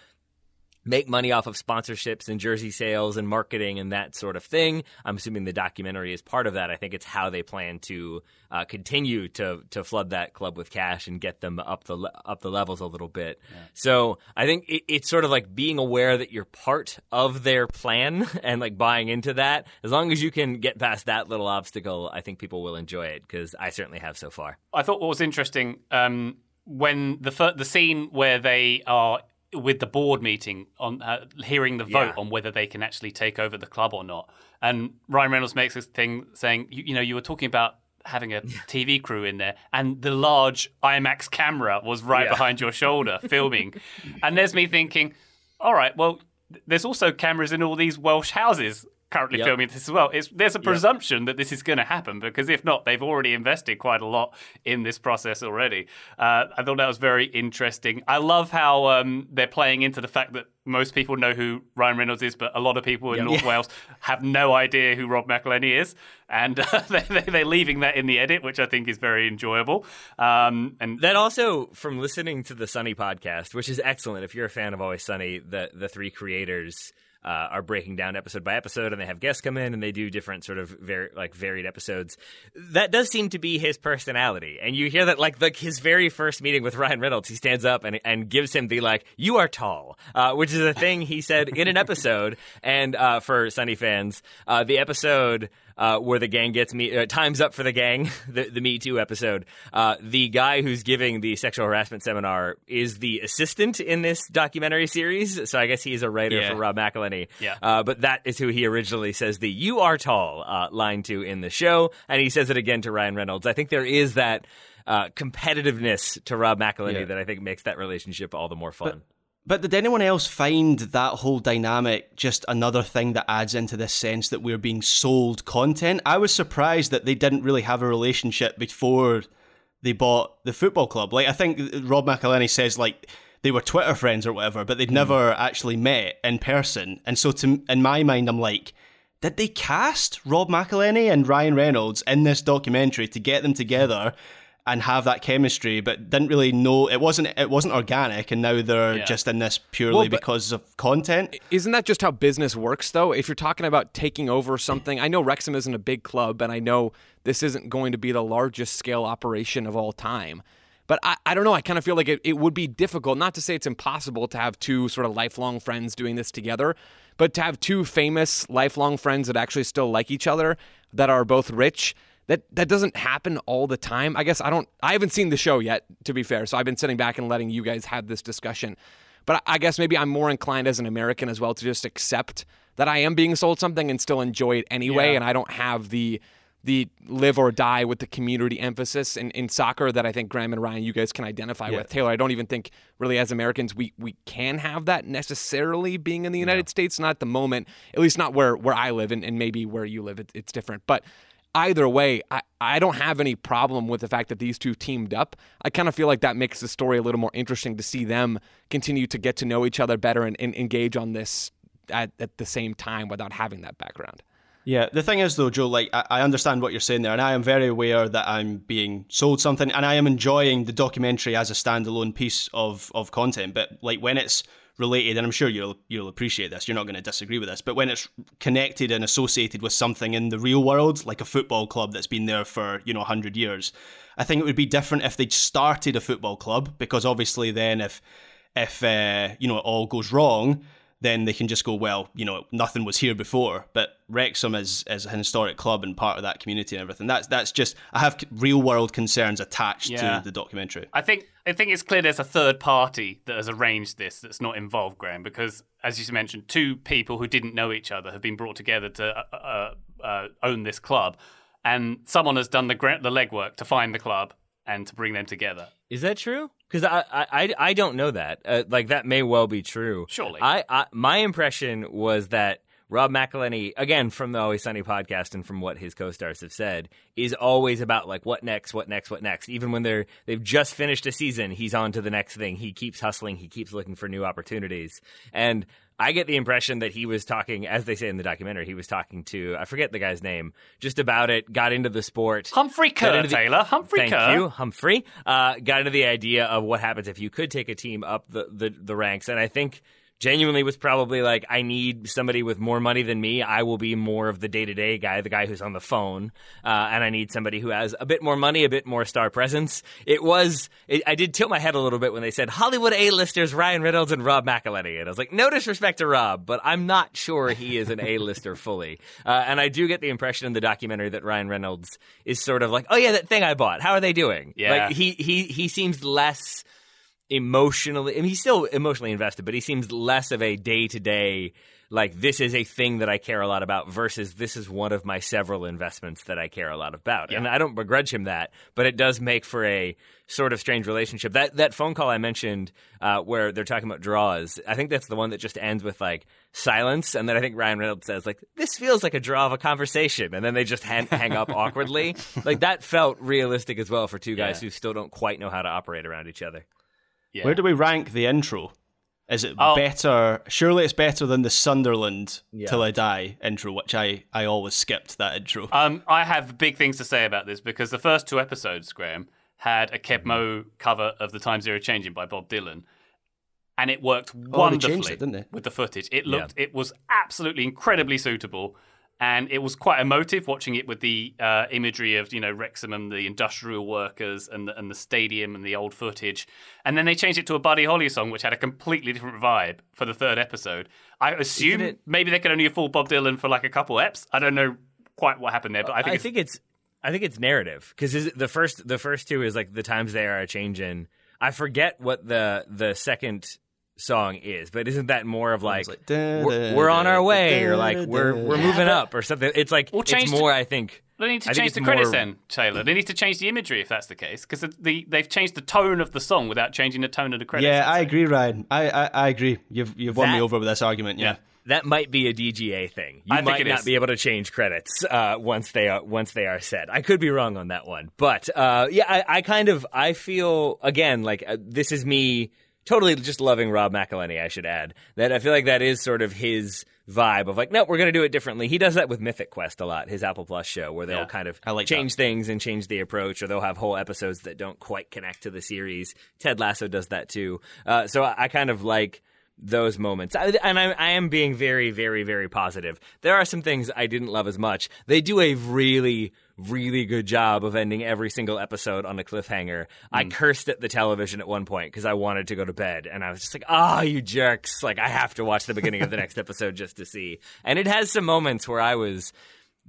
make money off of sponsorships and jersey sales and marketing and that sort of thing. I'm assuming the documentary is part of that. I think it's how they plan to uh, continue to to flood that club with cash and get them up the up the levels a little bit. Yeah. So I think it, it's sort of like being aware that you're part of their plan and like buying into that. As long as you can get past that little obstacle, I think people will enjoy it because I certainly have so far. I thought what was interesting. Um, when the fir- the scene where they are with the board meeting on uh, hearing the vote yeah. on whether they can actually take over the club or not, and Ryan Reynolds makes this thing saying, you, you know, you were talking about having a TV crew in there, and the large IMAX camera was right yeah. behind your shoulder filming, and there's me thinking, all right, well, there's also cameras in all these Welsh houses currently yep. filming this as well. It's, there's a presumption yep. that this is going to happen because if not, they've already invested quite a lot in this process already. Uh, I thought that was very interesting. I love how um, they're playing into the fact that most people know who Ryan Reynolds is, but a lot of people in yep. North yeah. Wales have no idea who Rob McElhenney is, and uh, they, are leaving that in the edit, which I think is very enjoyable. Um, and that also, from listening to the Sunny podcast, which is excellent. If you're a fan of Always Sunny, the the three creators uh, are breaking down episode by episode, and they have guests come in and they do different sort of very like varied episodes. That does seem to be his personality, and you hear that like like his very first meeting with Ryan Reynolds, he stands up and and gives him the like "you are tall," uh, which is a thing he said in an episode. And uh, for Sunny fans, uh, the episode uh, where the gang gets me uh, times up for the gang, the, the Me Too episode. Uh, the guy who's giving the sexual harassment seminar is the assistant in this documentary series. So I guess he's a writer yeah. for Rob McElhenney. Yeah. Uh, but that is who he originally says the "You are tall" uh, line to in the show, and he says it again to Ryan Reynolds. I think there is that. Uh, competitiveness to Rob McElhenney yeah. that I think makes that relationship all the more fun. But- but did anyone else find that whole dynamic just another thing that adds into this sense that we're being sold content? I was surprised that they didn't really have a relationship before they bought the football club. Like I think Rob McElhenney says like they were Twitter friends or whatever, but they'd mm. never actually met in person. And so to in my mind I'm like did they cast Rob McElhenney and Ryan Reynolds in this documentary to get them together and have that chemistry, but didn't really know it wasn't it wasn't organic, and now they're Yeah. just in this purely Well, because of content. Isn't that just how business works, though? If you're talking about taking over something, I know Wrexham isn't a big club, and I know this isn't going to be the largest scale operation of all time. But I, I don't know. I kind of feel like it, it would be difficult, not to say it's impossible to have two sort of lifelong friends doing this together, but to have two famous lifelong friends that actually still like each other, that are both rich. That, that doesn't happen all the time. I guess I don't. I haven't seen the show yet, to be fair. So I've been sitting back and letting you guys have this discussion. But I guess maybe I'm more inclined as an American as well to just accept that I am being sold something and still enjoy it anyway. Yeah. And I don't have the the live or die with the community emphasis in, in soccer that I think Graham and Ryan, you guys can identify with. Taylor, I don't even think really as Americans we we can have that necessarily being in the United States, not at the moment, at least not where where I live and, and maybe where you live, it, it's different. But either way, I, I don't have any problem with the fact that these two teamed up. I kind of feel like that makes the story a little more interesting to see them continue to get to know each other better and, and engage on this at, at the same time without having that background. Yeah, the thing is though, Joe, like I, I understand what you're saying there, and I am very aware that I'm being sold something, and I am enjoying the documentary as a standalone piece of of content. But like when it's related, and I'm sure you'll you'll appreciate this, you're not going to disagree with this, but when it's connected and associated with something in the real world, like a football club that's been there for you know 100 years, I think it would be different if they'd started a football club, because obviously then if if uh, you know it all goes wrong then they can just go, well, you know, nothing was here before. But Wrexham is is an historic club and part of that community and everything. That's that's just I have real world concerns attached Yeah. to the documentary. I think I think it's clear there's a third party that has arranged this that's not involved, Graham, because as you mentioned, two people who didn't know each other have been brought together to uh, uh, uh, own this club, and someone has done the gra- the legwork to find the club and to bring them together. Is that true? Because I, I I don't know that. Uh, like that may well be true. Surely. I, I my impression was that Rob McElhenney, again from the Always Sunny podcast and from what his co-stars have said, is always about like what next, what next, what next. Even when they're they've just finished a season, he's on to the next thing. He keeps hustling. He keeps looking for new opportunities. And I get the impression that he was talking, as they say in the documentary, he was talking to I forget the guy's name, just about it. Got into the sport. Humphrey Kerr, the- Taylor. Humphrey Thank Kerr. you, Humphrey. Uh, got into the idea of what happens if you could take a team up the, the, the ranks, and I think genuinely was probably like, I need somebody with more money than me. I will be more of the day to day guy, the guy who's on the phone, uh, and I need somebody who has a bit more money, a bit more star presence. It was, it, I did tilt my head a little bit when they said Hollywood A-listers Ryan Reynolds and Rob McElhenney, and I was like, no disrespect to Rob, but I'm not sure he is an A-lister fully. Uh, and I do get the impression in the documentary that Ryan Reynolds is sort of like, oh yeah, that thing I bought. How are they doing? Yeah. Like he he he seems less emotionally. I mean, he's still emotionally invested, but he seems less of a day to day. Like this is a thing that I care a lot about versus this is one of my several investments that I care a lot about, and I don't begrudge him that, but it does make for a sort of strange relationship. That that phone call I mentioned uh, where they're talking about draws, I think that's the one that just ends with like silence, and then I think Ryan Reynolds says like this feels like a draw of a conversation, and then they just hang, hang up awkwardly. Like that felt realistic as well for two guys Yeah. who still don't quite know how to operate around each other. Yeah. Where do we rank the intro? Is it Oh. better? Surely it's better than the Sunderland Yeah. "Till I Die" intro, which I I always skipped that intro. Um, I have big things to say about this because the first two episodes, Graham, had a Keb' Mo' cover of the Times They Are Changing by Bob Dylan, and it worked Oh, wonderfully changed it, with the footage. It looked, it was absolutely incredibly suitable, and it was quite emotive watching it with the uh, imagery of you know Wrexham and the industrial workers and the, and the stadium and the old footage. And then they changed it to a Buddy Holly song, which had a completely different vibe for the third episode. I assume it- maybe they could only afford Bob Dylan for like a couple eps. I don't know quite what happened there, but I think I it's think it's I think it's narrative because the first the first two is like the times they are a changing. I forget what the the second song is, but isn't that more of like, like, da, we're, da, we're on our da, way or like da, we're da. we're moving but- up or something? It's like Well, change it's the- more. I think They need to I change the credits more- then, Taylor. They need to change the imagery if that's the case, because the, the, they've changed the tone of the song without changing the tone of the credits. yeah, I agree, Ryan. I I, I agree. You've you've won me over with this argument. Yeah. that might be a DGA thing. You I think might it not is. be able to change credits uh, once they are once they are set. I could be wrong on that one, but uh, yeah, I, I kind of I feel again like uh, this is me totally just loving Rob McElhenney. I should add that I feel like that is sort of his vibe of like, no, we're going to do it differently. He does that with Mythic Quest a lot, his Apple Plus show, where they'll Yeah. kind of like change things and change the approach, or they'll have whole episodes that don't quite connect to the series. Ted Lasso does that too. Uh, so I, I kind of like those moments. I, and I, I am being very, very, very positive. There are some things I didn't love as much. They do a really, really good job of ending every single episode on a cliffhanger. I cursed at the television at one point because I wanted to go to bed, and I was just like, "Ah, you jerks! Like I have to watch the beginning of the next episode just to see." And it has some moments where I was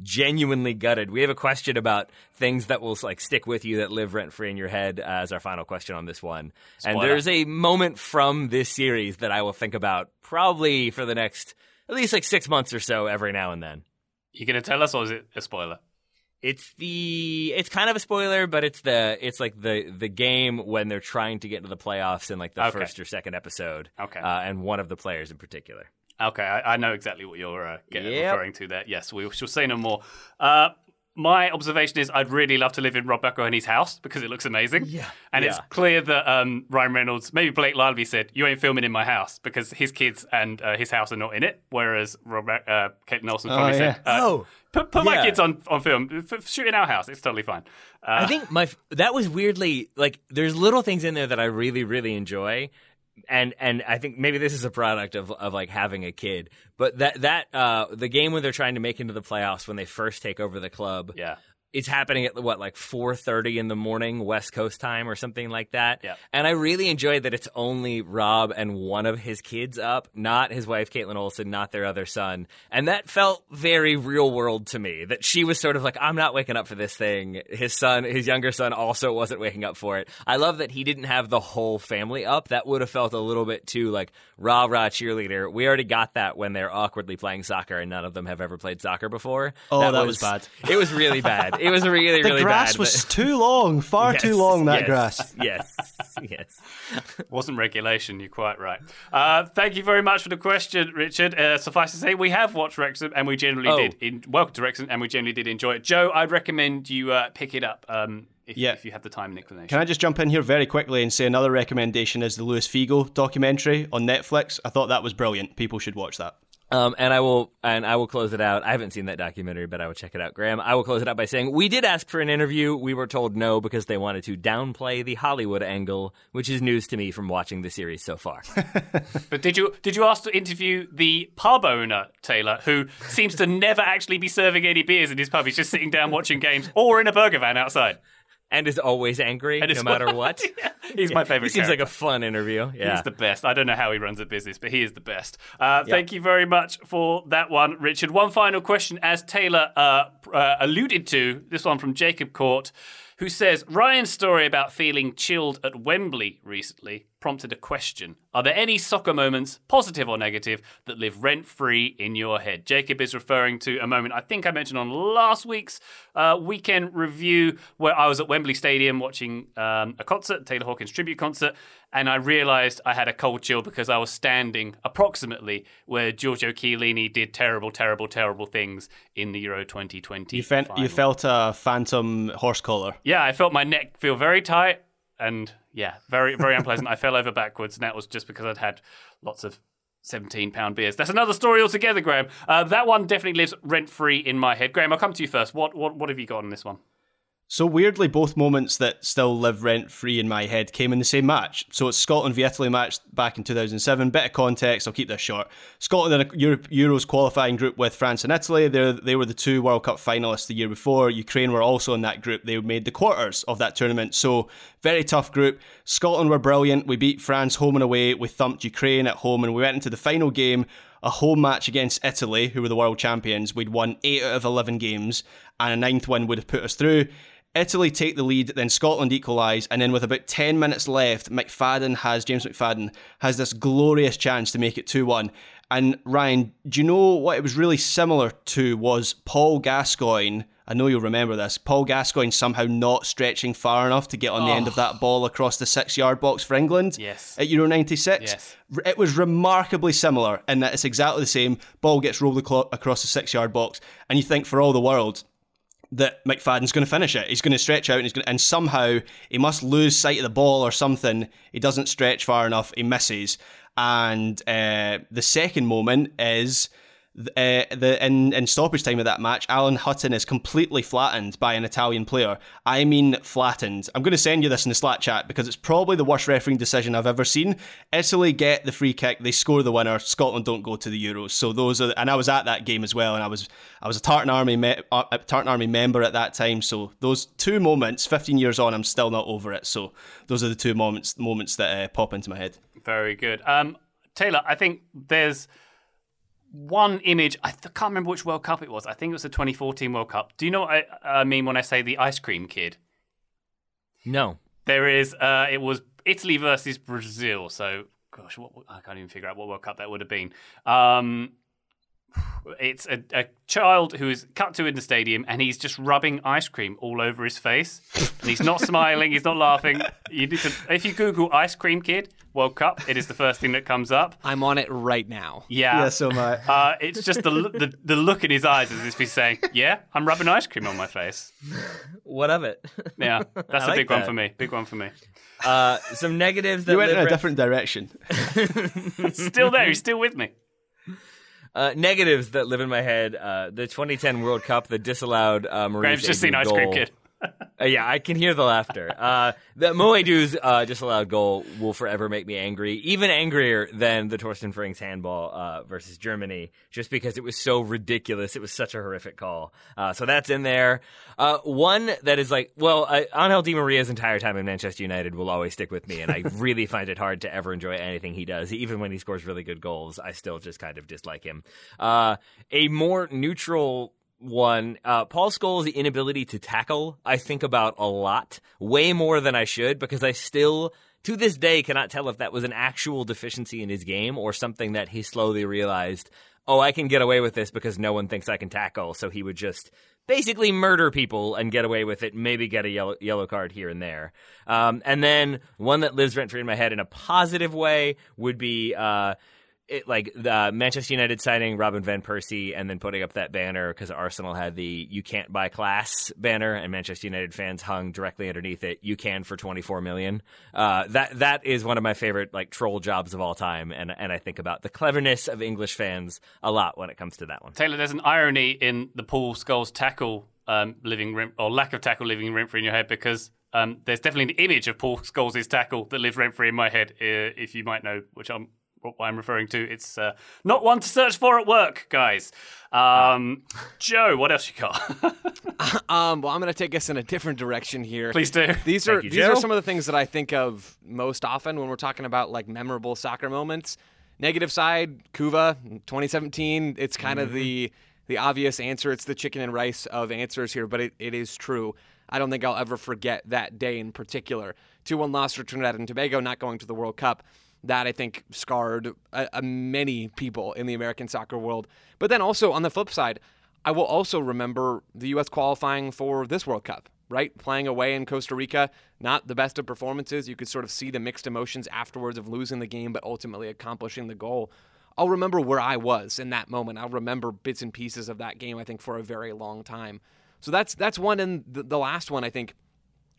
genuinely gutted. We have a question about things that will like stick with you that live rent free in your head uh, as our final question on this one. And there's a moment from this series that I will think about probably for the next at least like six months or so every now and then. You going to tell us, or is it a spoiler? It's the it's kind of a spoiler, but it's the it's like the the game when they're trying to get into the playoffs in like the Okay. first or second episode. Okay. uh, and one of the players in particular. Okay, I, I know exactly what you're uh, get- Yep. referring to there. Yes, we shall say no more. Uh, my observation is I'd really love to live in Rob McElhenney's house because it looks amazing. Yeah. And it's clear that um, Ryan Reynolds, maybe Blake Lively said, you ain't filming in my house because his kids and uh, his house are not in it. Whereas Rob, uh, Kaitlin Olson probably yeah. said, uh, Oh, put, put my kids on, on film. F- shoot in our house. It's totally fine. Uh, I think my that was weirdly like there's little things in there that I really really enjoy. And and I think maybe this is a product of of like having a kid, but that that uh the game when they're trying to make into the playoffs when they first take over the club, yeah. It's happening at what like 4:30 in the morning West Coast time or something like that. Yeah. And I really enjoy that it's only Rob and one of his kids up, not his wife Kaitlin Olson, not their other son. And that felt very real world to me. That she was sort of like I'm not waking up for this thing. His son, his younger son also wasn't waking up for it. I love that he didn't have the whole family up. That would have felt a little bit too like rah rah cheerleader. We already got that when they're awkwardly playing soccer and none of them have ever played soccer before. Oh, that was bad. It was really bad. It was a really, really. The really grass bad. was but- too long, far too long. That yes, grass. Yes, yes. Wasn't regulation, you're quite right. Uh, thank you very much for the question, Richard. Uh, suffice to say, we have watched Wrexham and we generally Oh. did. In, welcome to Wrexham and we generally did enjoy it. Joe, I'd recommend you uh, pick it up um, if, Yeah. if you have the time and inclination. Can I just jump in here very quickly and say another recommendation is the Luis Figo documentary on Netflix? I thought that was brilliant. People should watch that. Um, and I will, and I will close it out. I haven't seen that documentary, but I will check it out, Graham. I will close it out by saying we did ask for an interview. We were told no because they wanted to downplay the Hollywood angle, which is news to me from watching the series so far. But did you did you ask to interview the pub owner Taylor, who seems to never actually be serving any beers in his pub? He's just sitting down watching games or in a burger van outside. And is always angry And no matter what. He's my favorite. He seems like a fun interview. Yeah. He's the best. I don't know how he runs a business, but he is the best. Uh, Thank you very much for that one, Richard. One final question, as Taylor uh, uh, alluded to, this one from Jacob Court, who says Ryan's story about feeling chilled at Wembley recently prompted a question. Are there any soccer moments, positive or negative, that live rent free in your head? Jacob is referring to a moment I think I mentioned on last week's uh, weekend review where I was at Wembley Stadium watching um, a concert, Taylor Hawkins tribute concert, and I realised I had a cold chill because I was standing approximately where Giorgio Chiellini did terrible, terrible, terrible things in the Euro 2020. You, you felt a phantom horse collar. Yeah, I felt my neck feel very tight and yeah, very very unpleasant. I fell over backwards, and that was just because I'd had lots of. 17 pound beers. That's another story altogether, Graham. Uh, that one definitely lives rent free in my head. Graham, I'll come to you first. What what what have you got on this one? So weirdly, both moments that still live rent free in my head came in the same match. So it's Scotland v Italy match back in 2007. Bit of context, I'll keep this short. Scotland in a Euros qualifying group with France and Italy. They they were the two World Cup finalists the year before. Ukraine were also in that group. They made the quarters of that tournament. So very tough group. Scotland were brilliant. We beat France home and away. We thumped Ukraine at home, and we went into the final game a home match against Italy, who were the world champions. We'd won 8 out of 11 games, and a ninth win would have put us through. Italy take the lead, then Scotland equalise, and then with about 10 minutes left, McFadden has, James McFadden, has this glorious chance to make it 2 1. And Ryan, do you know what it was really similar to was Paul Gascoigne? I know you'll remember this. Paul Gascoigne somehow not stretching far enough to get on the end of oh. that ball across the six yard box for England Yes. at Euro 96. Yes. It was remarkably similar in that it's exactly the same. Ball gets rolled across the six yard box, and you think for all the world, that McFadden's going to finish it. He's going to stretch out and he's going to, and somehow he must lose sight of the ball or something. He doesn't stretch far enough. He misses. And uh, the second moment is uh, the in, in stoppage time of that match, Alan Hutton is completely flattened by an Italian player. I mean, flattened. I'm going to send you this in the Slack chat because it's probably the worst refereeing decision I've ever seen. Italy get the free kick, they score the winner. Scotland don't go to the Euros. So those are, and I was at that game as well, and I was I was a Tartan Army me, uh, Tartan Army member at that time. So those two moments, 15 years on, I'm still not over it. So those are the two moments moments that uh, pop into my head. Very good. Um, Taylor, I think there's one image. I th- can't remember which World Cup it was. I think it was the 2014 World Cup. Do you know what I, I mean when I say the ice cream kid? No. There is. Uh, it was Italy versus Brazil. So, gosh, what, I can't even figure out what World Cup that would have been. Um, it's a, a, child who is cut to in the stadium and he's just rubbing ice cream all over his face. And he's not smiling, he's not laughing. You need to, if you Google ice cream kid World Cup, it is the first thing that comes up. I'm on it right now. Yeah. Yeah, so am I. Uh, it's just the, the the look in his eyes as if he's saying, "Yeah, I'm rubbing ice cream on my face." What of it? Yeah, that's I a like big one for me. Big one for me. Uh, some negatives that You went in a rent- different direction. Still there. He's still with me. Uh, negatives that live in my head. Uh, the 2010 World Cup, the disallowed uh, Graham's just seen ice cream goal. kid. Uh, yeah, I can hear the laughter. Uh, the Mo Edu's uh, disallowed goal will forever make me angry, even angrier than the Torsten Frings handball uh, versus Germany, just because it was so ridiculous. It was such a horrific call. Uh, so that's in there. Uh, one that is like, well, uh, Angel Di Maria's entire time in Manchester United will always stick with me, and I really find it hard to ever enjoy anything he does. Even when he scores really good goals, I still just kind of dislike him. Uh, a more neutral one, uh, Paul Scholes' inability to tackle, I think about a lot, way more than I should, because I still, to this day, cannot tell if that was an actual deficiency in his game or something that he slowly realized, oh, I can get away with this because no one thinks I can tackle, so he would just basically murder people and get away with it, maybe get a yellow, yellow card here and there. Um, and then one that lives rent free in my head in a positive way would be, uh, it like the Manchester United signing Robin van Persie and then putting up that banner because Arsenal had the "You can't buy class" banner, and Manchester United fans hung directly underneath it "You can for twenty four million. Uh, that that is one of my favorite like troll jobs of all time, and and I think about the cleverness of English fans a lot when it comes to that one. Taylor, there's an irony in the Paul Scholes tackle um, living or lack of tackle living rent free in your head because um, there's definitely an image of Paul Scholes' tackle that lives rent free in my head. Uh, if you might know which I'm what I'm referring to, it's uh, not one to search for at work, guys. Um, Joe, what else you got? Um, well, I'm going to take us in a different direction here. Please do. These are you, these are some of the things that I think of most often when we're talking about like memorable soccer moments. Negative side, Couva, 2017. It's kind of the the obvious answer. It's the chicken and rice of answers here, but it, it is true. I don't think I'll ever forget that day in particular. 2 1 loss for Trinidad and Tobago, not going to the World Cup. That I think scarred uh, uh, many people in the American soccer world. But then also on the flip side, I will also remember the U.S. qualifying for this World Cup, right? Playing away in Costa Rica, not the best of performances. You could sort of see the mixed emotions afterwards of losing the game, but ultimately accomplishing the goal. I'll remember where I was in that moment. I'll remember bits and pieces of that game, I think, for a very long time. So that's that's one. And the, the last one, I think,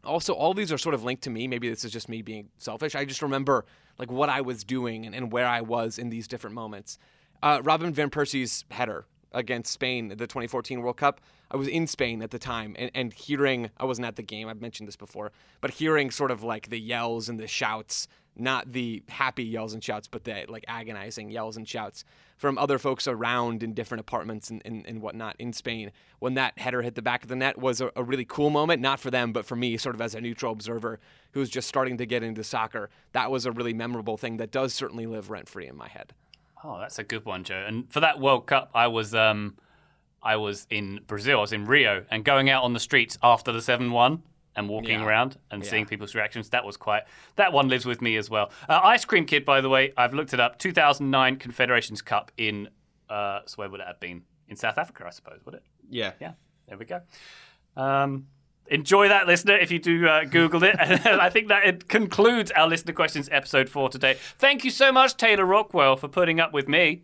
also all these are sort of linked to me. Maybe this is just me being selfish. I just remember like what i was doing and, and where i was in these different moments. Uh, robin van persie's header against spain the 2014 world cup i was in spain at the time and, and hearing i wasn't at the game i've mentioned this before but hearing sort of like the yells and the shouts not the happy yells and shouts but the like agonizing yells and shouts from other folks around in different apartments and, and, and whatnot in Spain when that header hit the back of the net was a, a really cool moment, not for them, but for me, sort of as a neutral observer who's just starting to get into soccer. That was a really memorable thing that does certainly live rent free in my head. Oh, that's a good one, Joe. And for that World Cup, I was um, I was in Brazil. I was in Rio, and going out on the streets after the seven one and walking Yeah. around and seeing people's reactions. That was quite. That one lives with me as well. Uh, Ice Cream Kid, by the way, I've looked it up. 2009 Confederations Cup in. Uh, so where would it have been? In South Africa, I suppose. Would it? Yeah. Yeah. There we go. Um, enjoy that, listener, if you do uh, Google it. And I think that it concludes our listener questions episode for today. Thank you so much, Taylor Rockwell, for putting up with me.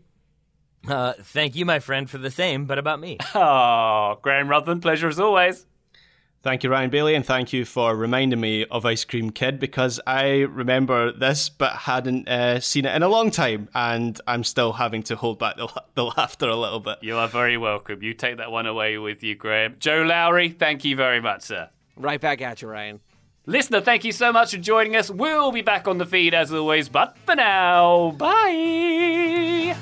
Uh, thank you, my friend, for the same, but about me. Oh, Graham Ruthven, pleasure as always. Thank you, Ryan Bailey, and thank you for reminding me of Ice Cream Kid because I remember this but hadn't uh, seen it in a long time, and I'm still having to hold back the, the laughter a little bit. You are very welcome. You take that one away with you, Graham. Joe Lowery, thank you very much, sir. Right back at you, Ryan. Listener, thank you so much for joining us. We'll be back on the feed as always, but for now, bye.